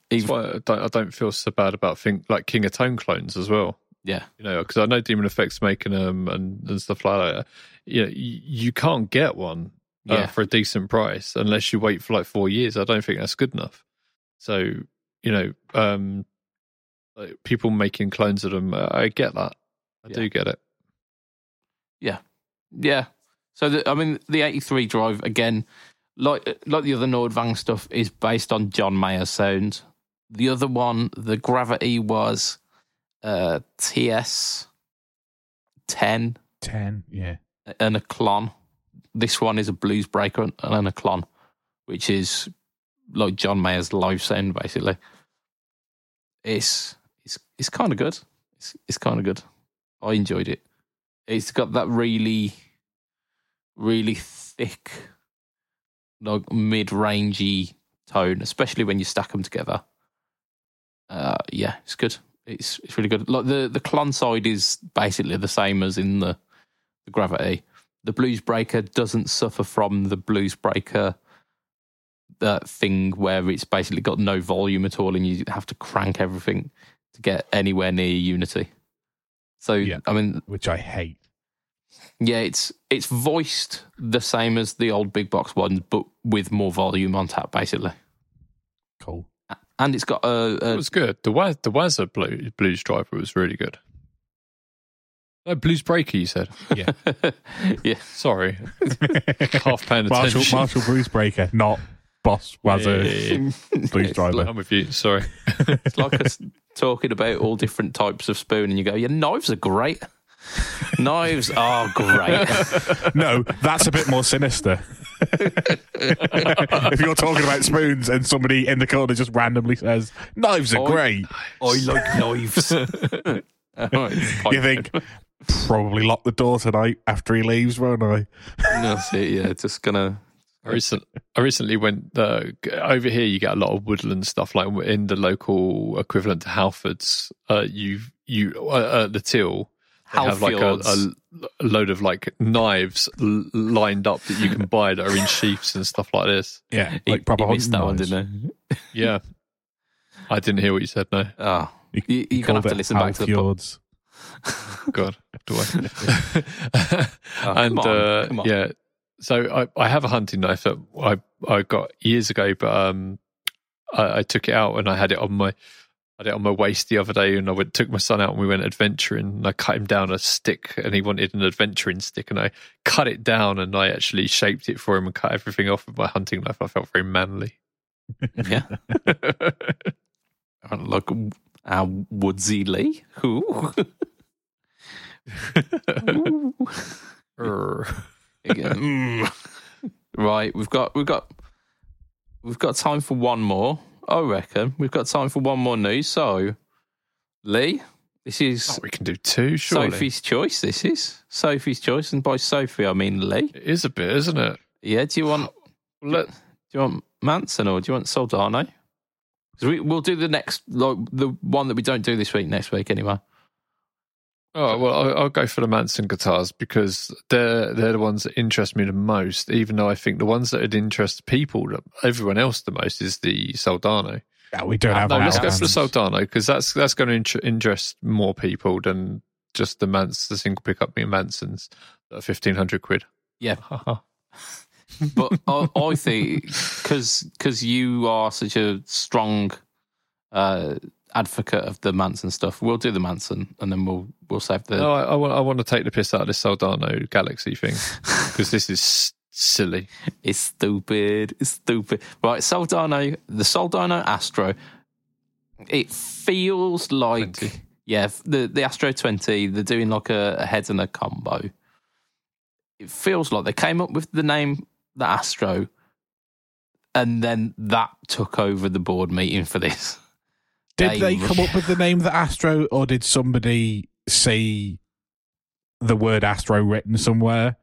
*laughs* even, I don't, I don't feel so bad about think like King of Tone clones as well. Yeah, You know, because I know Demon Effects making them and, and stuff like that. You know, you, you can't get one uh, Yeah. for a decent price unless you wait for like four years. I don't think that's good enough. So you know, um, like people making clones of them, uh, I get that. I Yeah. do get it. Yeah, yeah. So, the, I mean, the 83 drive, again, like like the other Nordvang stuff, is based on John Mayer's sound. The other one, the Gravity, was uh, TS 10 Ten, yeah. and a Klon. This one is a blues breaker and- and a Klon, which is like John Mayer's live sound, basically. It's it's it's kind of good. It's it's kind of good. I enjoyed it. It's got that really, really thick, like mid-rangey tone, especially when you stack them together. Uh, yeah, it's good. It's it's really good. Like the the Klon side is basically the same as in the the gravity. The blues breaker doesn't suffer from the blues breaker that thing where it's basically got no volume at all and you have to crank everything to get anywhere near unity. So Yeah. I mean, Which I hate. yeah, it's it's voiced the same as the old big box ones, but with more volume on tap, basically. Cool. And it's got a, It was good. The Waz, the Waza Blue, Blues Driver was really good. No, Blues Breaker, you said. *laughs* Yeah. *laughs* yeah, Sorry, *laughs* half paying Marshall, attention. Marshall Blues Breaker, not Boss Waza Yeah, yeah, yeah. Blues Driver. like- I'm with you. Sorry. It's like us talking about all different types of spoon, and you go, your knives are great. *laughs* knives are great." *laughs* No, that's a bit more sinister. *laughs* if you're talking about spoons and somebody in the corner just randomly says, knives are Oh, great, I like knives. you think, probably lock the door tonight after he leaves, won't I? That's it. Yeah, just gonna. I, recent, I recently went uh, over here. You get a lot of woodland stuff, like in the local equivalent to Halfords. Uh, you you uh, uh, the till they have like a, a, a load of like knives l- lined up that you can buy that are in *laughs* sheaths and stuff like this. Yeah, He- like proper he missed that hunting one, didn't he? *laughs* Yeah, I didn't hear what you said. No, Oh, you, you you're gonna have to listen back to the. po- Halfjords. *laughs* God, do I? Oh, and come on, uh, come on. yeah, so I, I have a hunting knife that I I got years ago, but um, I, I took it out and I had it on my I did it on my waist the other day, and I went took my son out and we went adventuring. And I cut him down a stick, and he wanted an adventuring stick, and I cut it down and I actually shaped it for him and cut everything off with my hunting knife. I felt very manly. Yeah, *laughs* like uh, Woodsy Lee. Who? *laughs* Again. *laughs* right, we've got we've got we've got time for one more. I reckon we've got time for one more news. So, Lee, this is Oh, we can do two, surely. Sophie's choice. This is Sophie's choice, and by Sophie I mean Lee. It is a bit, isn't it? Yeah. Do you want *gasps* Let, do you want Manson or do you want Soldano? we, we'll do the next like the one that we don't do this week next week anyway. Oh well, I'll, I'll go for the Manson guitars because they're they're the ones that interest me the most. Even though I think the ones that would interest people, everyone else the most, is the Soldano. Yeah, we don't have no, that let's go for the Soldano because that's that's going to interest more people than just the Mans the single pickup me Mansons that are fifteen hundred quid. Yeah. *laughs* But I, I think because you are such a strong uh, advocate of the Manson stuff, we'll do the Manson and then we'll we'll save the. no, I, I want I want to take the piss out of this Soldano Galaxy thing *laughs* because this is s- silly. It's stupid. It's stupid. Right, Soldano, the Soldano Astro. It feels like 20. yeah, the the Astro Twenty. They're doing like a, a head and a combo. It feels like they came up with the name the Astro, and then that took over the board meeting for this. Did they They- come up with the name the Astro, or did somebody see the word Astro written somewhere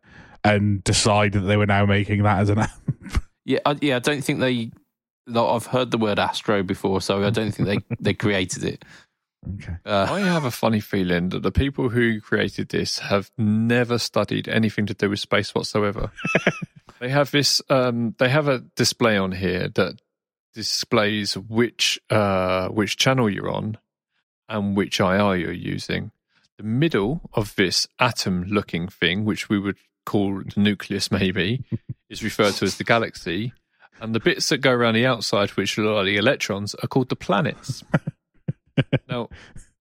and decide that they were now making that as an *laughs* app? Yeah, I, yeah. I don't think they. I've heard the word Astro before, so I don't think they they created it. Okay. Uh, I have a funny feeling that the people who created this have never studied anything to do with space whatsoever. *laughs* they have this. Um, they have a display on here that displays which uh, which channel you're on and which IR you're using. The middle of this atom-looking thing, which we would call the nucleus, maybe, *laughs* is referred to as the galaxy, and the bits that go around the outside, which are like the electrons, are called the planets. *laughs* now,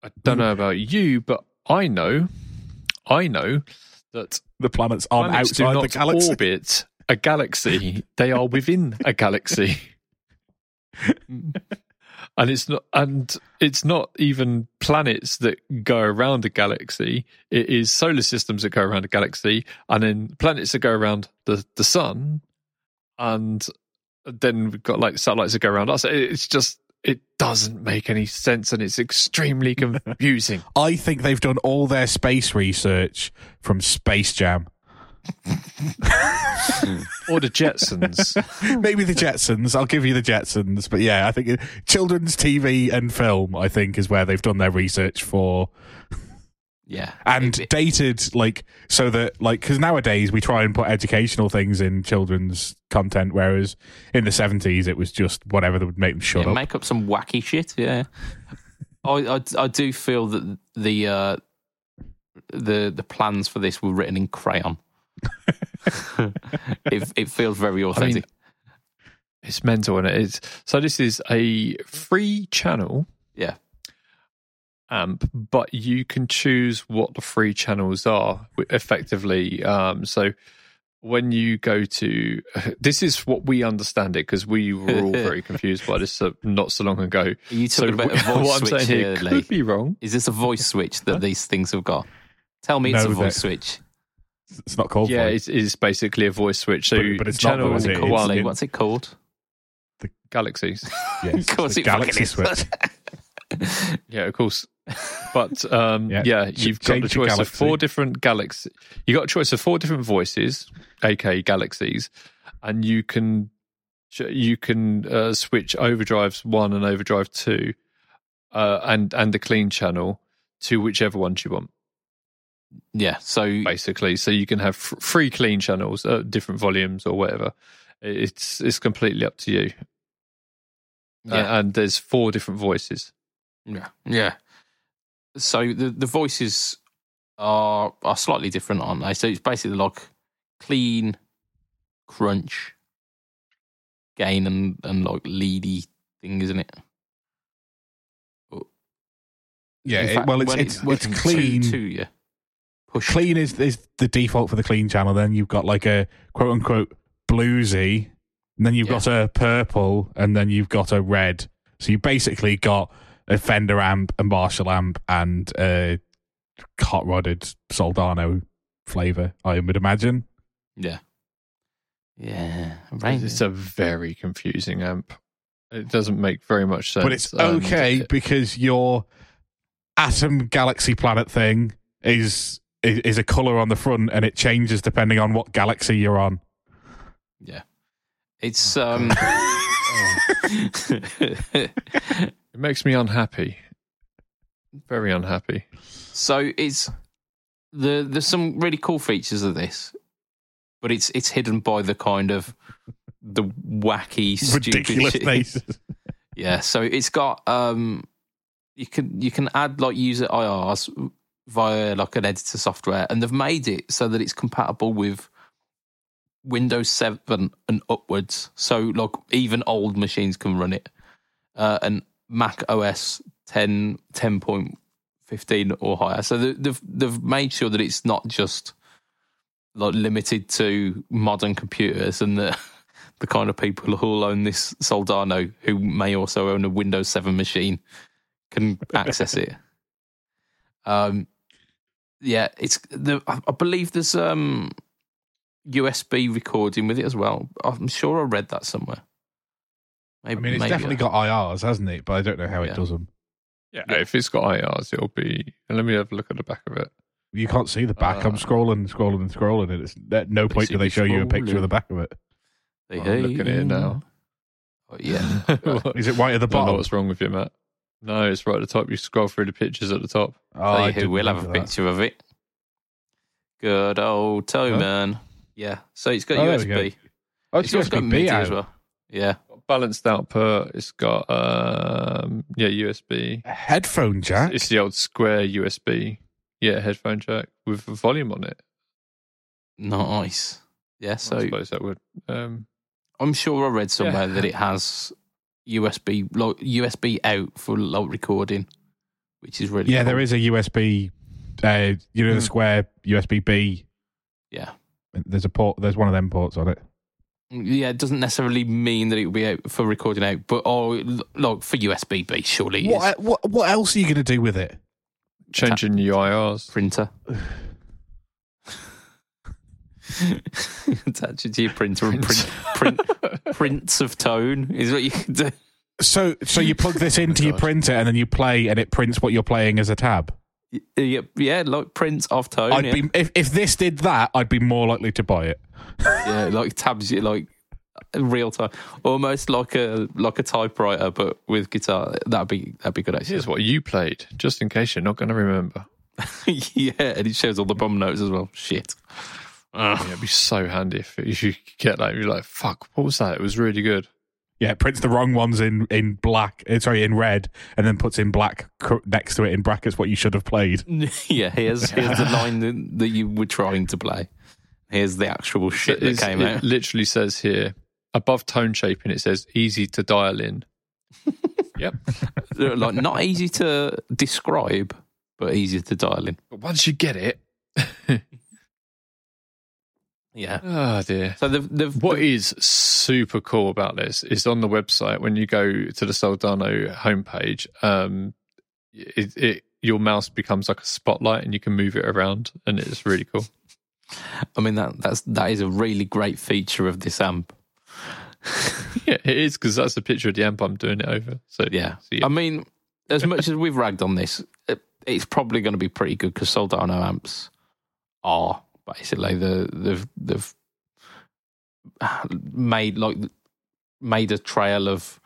I don't know about you, but I know, I know that The planets aren't planets do outside not the galaxy. orbit a galaxy; they are within a galaxy. *laughs* Mm. *laughs* and it's not and it's not even planets that go around a galaxy. It is solar systems that go around a galaxy and then planets that go around the the sun. And then we've got like satellites that go around us. It's just it doesn't make any sense and it's extremely *laughs* confusing. I think they've done all their space research from Space Jam. *laughs* or the jetsons *laughs* Maybe the Jetsons. I'll give you the Jetsons. But yeah, I think it- children's TV and film, I think, is where they've done their research for Yeah. and It- dated like so that like because nowadays we try and put educational things in children's content, whereas in the seventies it was just whatever that would make them shut yeah, up. make up some wacky shit. Yeah, I, I I do feel that the uh, the the plans for this were written in crayon. *laughs* it it feels very authentic. it's mental and it is so this is a free channel yeah, amp, but you can choose what the free channels are effectively. Um, so when you go to *laughs* this is what we understand it because we were all very *laughs* confused by this uh, not so long ago. Are you So talking about a voice what I'm switch saying here, here Lee? could be wrong. Is this a voice switch that these things have got? Tell me it's No, a voice that- switch. It's not called Yeah, it's, it's basically a voice switch. So But- but it's not channel voice, What's it it called? is- Lee? it- What's it called? galaxies. Yes, *laughs* of course the Galaxy. Switch. Yeah, of course. But um, Yeah, yeah, you've got the your choice of four different galaxies. You got a choice of four different voices, aka galaxies, and you can you can uh, switch overdrives one and overdrive two, uh, and and the clean channel to whichever ones you want, Yeah. So basically. So you can have free clean channels, uh, different volumes or whatever. It's it's completely up to you. Uh, yeah, and there's four different voices. yeah, yeah. So the the voices are are slightly different, aren't they? So it's basically like clean, crunch, gain, and and like leady thing, isn't it? Yeah, In it- well, it's when it's, when it's two- clean. Two, yeah. Push. Clean is is the default for the clean channel. Then you've got like a quote unquote bluesy, and then you've Yeah. got a purple, and then you've got a red. So you basically got a Fender amp, a Marshall amp, and a hot rodded Soldano flavor. I would imagine. Yeah. Yeah. Right. It's a very confusing amp. It doesn't make very much sense. but it's um, okay it- because your atom galaxy planet thing is, is is a color on the front and it changes depending on what galaxy you're on. Yeah. It's um *laughs* It makes me unhappy. Very unhappy. so it's the there's some really cool features of this, but it's it's hidden by the kind of the wacky stupid Ridiculous faces. *laughs* *laughs* Yeah, so it's got um you can you can add like user IRs via like an editor software and they've made it so that it's compatible with Windows 7 and upwards. So like even old machines can run it. Uh, and Mac OS 10 10.15 or higher. So they- they've they've made sure that it's not just like limited to modern computers and the *laughs* the kind of people who own this Soldano who may also own a Windows 7 machine can access it. *laughs* Um, yeah, it's the. I I believe there's um USB recording with it as well. I'm sure I read that somewhere. I mean, it's maybe definitely got IRs, hasn't it? But I don't know how Yeah. it does them. Yeah, if it's got IRs, it'll be. And let me have a look at the back of it. You can't see the back. I'm Uh, scrolling, scrolling, and scrolling, and it's at no point do they show you a picture of the back of it. Hey, I'm looking at it now. Oh, yeah, *laughs* *laughs* Is it white at the don't know bottom? what's wrong with you, Matt. No, it's right at the top. You scroll through the pictures at the top. Oh, Tell I you who didn't will have a that. picture of it. Good old toe Huh? man. Yeah, so it's got Oh, there we go. USB. Oh, It's also got USB MIDI out. as well. Yeah, balanced output. It's got um yeah USB. A headphone jack. It's the old square USB. Yeah, headphone jack with volume on it. Nice. Yeah, I suppose that would. Um, I'm sure I read somewhere Yeah. that it has USB like USB out for like recording, which is really yeah, cool. there is a USB. Uh, you know, the Hmm. square USB B. Yeah. There's a port. There's one of them ports on it. Yeah, it doesn't necessarily mean that it will be out for recording out, but oh, like for USB B, surely it is. What, what what else are you going to do with it? changing UIRs. printer. *sighs* *laughs* Attach it to your printer and print, print *laughs* prints of tone is what you can do. So so you plug this *laughs* oh into your printer and then you play and it prints what you're playing as a tab. Uh, yeah, yeah, like prints of tone. I'd yeah. be if if this did that, I'd be more likely to buy it. *laughs* yeah, like tabs you like uh, real time, almost like a like a typewriter, but with guitar. That'd be that'd be good actually. Here's what you played, just in case you're not going to remember. yeah, and it shows all the bomb notes as well. Shit. Ugh. Yeah, it'd be so handy if, if you *laughs* could get that. You're like, fuck, what was that? It was really good. Yeah, it prints the wrong ones in in black. uh, Sorry, in red, and then puts in black next to it in brackets what you should have played. *laughs* yeah, here's *laughs* here's the line that, that you were trying to play. Here's the actual shit that It's- came it out. literally says here, above tone shaping, it says easy to dial in. yep. like not easy to describe, but easy to dial in. But once you get it, Yeah. oh dear. So the the What is super cool about this is on the website when you go to the Soldano homepage, um, it, it your mouse becomes like a spotlight and you can move it around, and it's really cool. I mean that that's that is a really great feature of this amp. *laughs* yeah, it is because that's a picture of the amp I'm doing it over. So Yeah. so, yeah. I mean, as much as we've ragged on this, it, it's probably going to be pretty good because Soldano amps are basically. The they've they've *sighs* made like made a trail of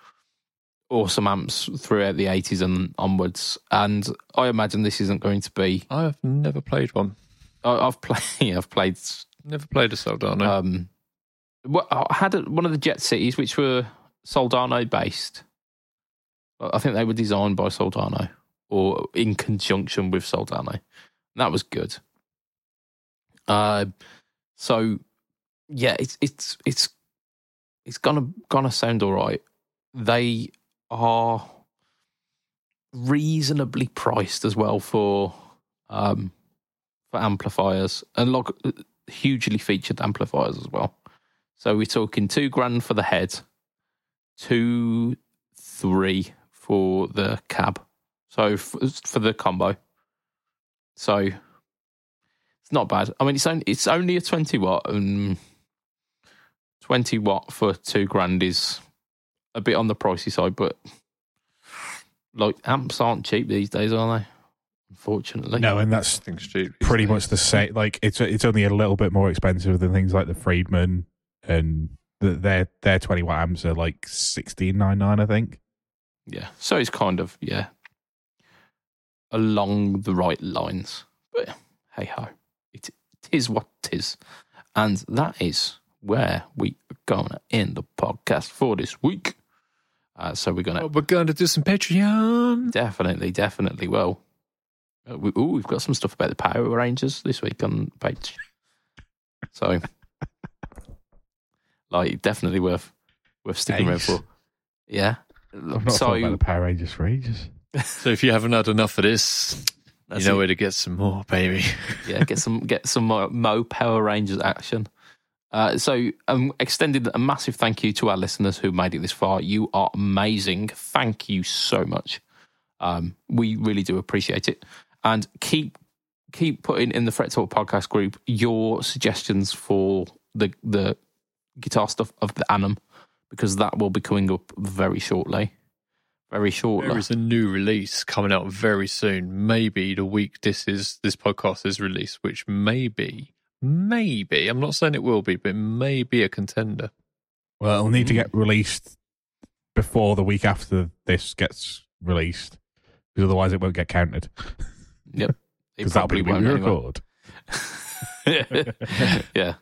awesome amps throughout the 80s and onwards. And i imagine this isn't going to be I've never played one. I- i've played *laughs* i've played Never played a Soldano. um what i had a, one of the jet cities which were soldano based. I think they were designed by soldano or in conjunction with soldano. That was good uh so yeah it's it's it's it's gonna gonna sound all right they are reasonably priced as well for um for amplifiers and like hugely featured amplifiers as well. So we're talking two grand for the head, two, three for the cab. So for the combo. So not bad. I mean, it's only it's only a twenty watt, and twenty watt for two grand is a bit on the pricey side, but like amps aren't cheap these days, are they? Unfortunately, No, and that's I think stupid. pretty much the same. Like it's it's only a little bit more expensive than things like the Friedman and the, their their twenty watt amps are like sixteen nine nine, I think. Yeah. So it's kind of, yeah, along the right lines. But hey ho, it, it is what it is. And that is where we are going to end the podcast for this week. Uh, so we're going to Oh, we're going to do some Patreon. definitely, definitely, well, uh, we, ooh, we've got some stuff about the Power Rangers this week on page. So, like, definitely worth worth sticking around for. Yeah. I've not so about the Power Rangers for ages. *laughs* So if you haven't had enough of this, that's you know it. where to get some more, baby. *laughs* yeah, get some get some Mo, Mo Power Rangers action. Uh, so, um, extended a massive thank you to our listeners who made it this far. You are amazing. Thank you so much. Um, we really do appreciate it, and keep keep putting in the Fret Talk podcast group your suggestions for the the guitar stuff of the Anum because that will be coming up very shortly. Very shortly. There is a new release coming out very soon. Maybe the week this is this podcast is released, which maybe, maybe I'm not saying it will be, but it may be a contender. Well, it'll need to get released before the week after this gets released, because otherwise it won't get counted. *laughs* Yep. *laughs* Because that'll be probably when we won't record. *laughs* yeah,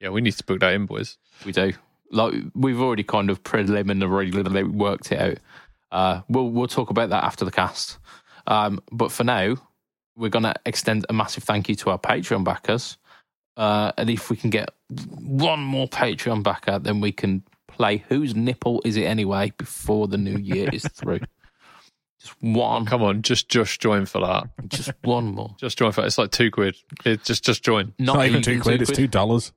Yeah, we need to book that in, boys. we do. like we've already kind of preliminarily worked it out. Uh, we'll we'll talk about that after the cast. Um, but for now, we're gonna extend a massive thank you to our Patreon backers. Uh, and if we can get one more Patreon backer, then we can play whose nipple is it anyway before the new year is *laughs* through. Just one, Come on, just just join for that. just one more. Just join for that. It's like two quid. It, just just join. It's not even two quid, it's two dollars.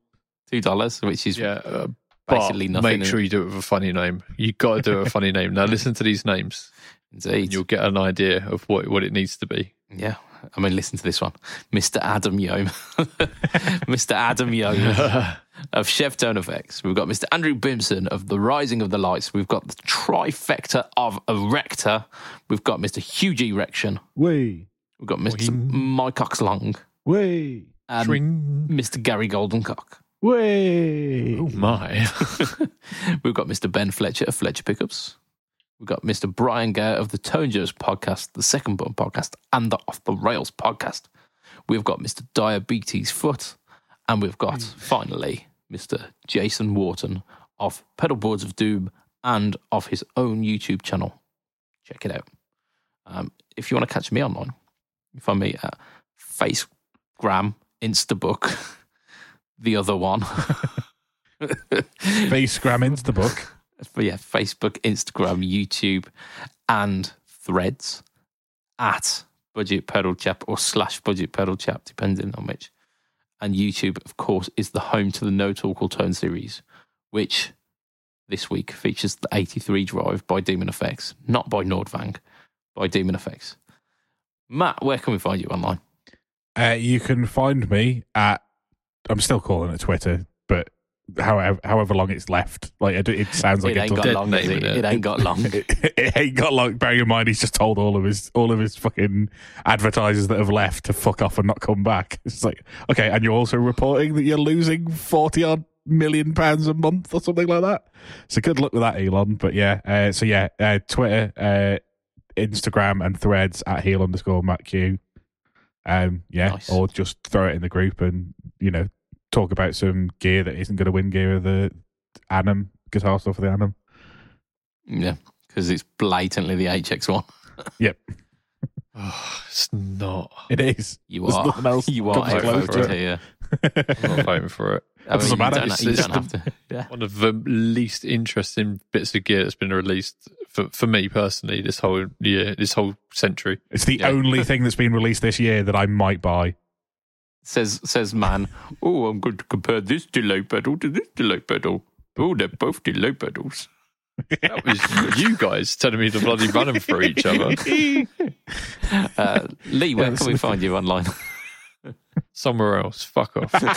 two dollars, which is Yeah. Uh, basically but nothing. Make sure you do it with a funny name. You got to do a funny name. Now *laughs* listen to these names, indeed. and you'll get an idea of what what it needs to be. Yeah. I mean, listen to this one. Mr. Adam Yome. *laughs* Mr. Adam Yome *laughs* of Chef Tone Effects. We've got Mr. Andrew Bimson of The Rising of the Lights. We've got the trifecta of Erector. We've got Mr. Huge Erection. Way, We've got Mr. Mike Oxlong. way, And Swing. Mr. Gary Goldencock. Way. Oh my! *laughs* We've got Mr. Ben Fletcher of Fletcher Pickups. We've got Mr. Brian Gare of the Tone Joe's podcast, the Second Button podcast, and the Off the Rails podcast. We've got Mr. Diabetes Foot. And we've got, finally, Mr. Jason Wharton of Pedalboards of Doom and of his own YouTube channel. Check it out. Um, if you want to catch me online, you find me at Facegram, Instabook, *laughs* the other one. *laughs* Face gram into the book. but *laughs* yeah, Facebook, Instagram, YouTube, and Threads at Budget Pedal Chap or slash Budget Pedal Chap, depending on which. And YouTube, of course, is the home to the No Talk or Tone series, which this week features the 83 Drive by DemonFX, not by Nordvang, by DemonFX. Matt, where can we find you online? Uh, you can find me at. I'm still calling it Twitter, but however however long it's left, like it, it sounds like it it, ain't got long, name, it? innit? It ain't got long. it, it ain't got long. Bearing in mind, he's just told all of his all of his fucking advertisers that have left to fuck off and not come back. *laughs* It's like okay, and you're also reporting that you're losing forty odd million pounds a month or something like that. So good luck with that, Elon. But yeah, uh, so yeah, uh, Twitter, uh, Instagram, and Threads at heel underscore Matt Q. Um, yeah, Nice. or just throw it in the group and you know talk about some gear that isn't going to win gear of the Anam guitar stuff for the Anam. Yeah, because it's blatantly the HX1. *laughs* *sighs* Oh, it's not. It is. You There's are. nothing else *laughs* You are comes close voted to it. here. I'm not voting for it. *laughs* I doesn't matter. You don't, It's- you it's don't have to. Yeah. One of the least interesting bits of gear that's been released for, for me personally this whole year, this whole century. It's the Yeah. only thing that's been released this year that I might buy. Says says man. Oh, I'm going to compare this delay pedal to this delay pedal. Oh, they're both delay pedals. That was *laughs* you guys telling me to bloody run them for each other. *laughs* Uh, Lee, where Yeah, can we find you online? Somewhere else. Fuck off. Not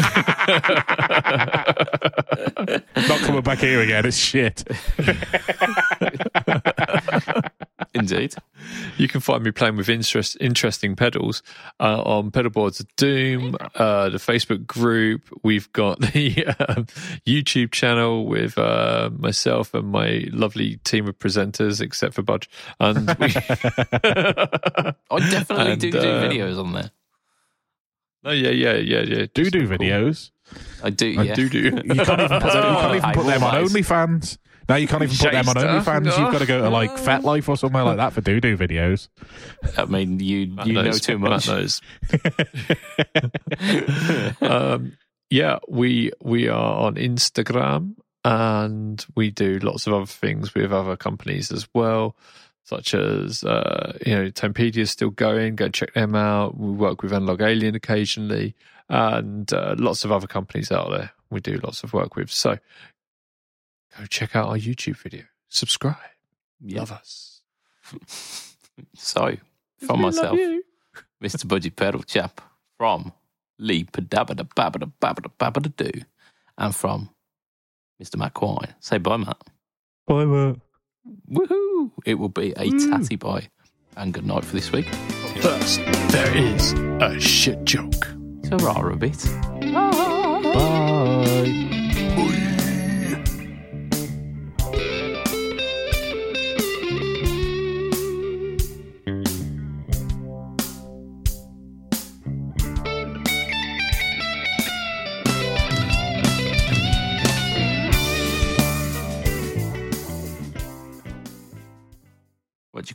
coming back here again. It's shit. *laughs* Indeed. You can find me playing with interest, interesting pedals uh, on Pedalboards of Doom, uh, the Facebook group. We've got *laughs* the um, YouTube channel with uh, myself and my lovely team of presenters, except for Budge. And we, *laughs* I definitely And, do do uh, videos on there. no, yeah, yeah, yeah, yeah. Do Just do cool. videos. I do. I Yeah. do do. You can't even *laughs* put them, you can't even put them on Paywall-wise. OnlyFans. Now you can't even put them on OnlyFans. stuff. You've got to go to like FetLife or somewhere like that for do do videos. I mean, you you know too much. *laughs* knows. *laughs* um, yeah, we we are on Instagram and we do lots of other things with other companies as well, such as uh, you know Tempedia is still going. Go check them out. We work with Analog Alien occasionally, and uh, lots of other companies out there. We do lots of work with. So go check out our YouTube video. Subscribe. Yeah. Love us. *laughs* So, from myself, *laughs* Mr. Budget Pedal Chap, from Lee Padabada Babada Babada Babada Do, and from Mr. Matt Quine. Say bye, Matt. Bye, Matt. Woohoo! It will be a tatty bye. And good night for this week. First, there is a shit joke. Ta-ra a bit. Bye.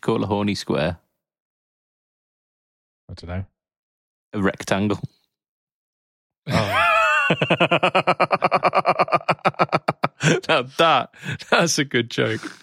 Call a horny square? I don't know. A rectangle. Oh. *laughs* now that that's a good joke.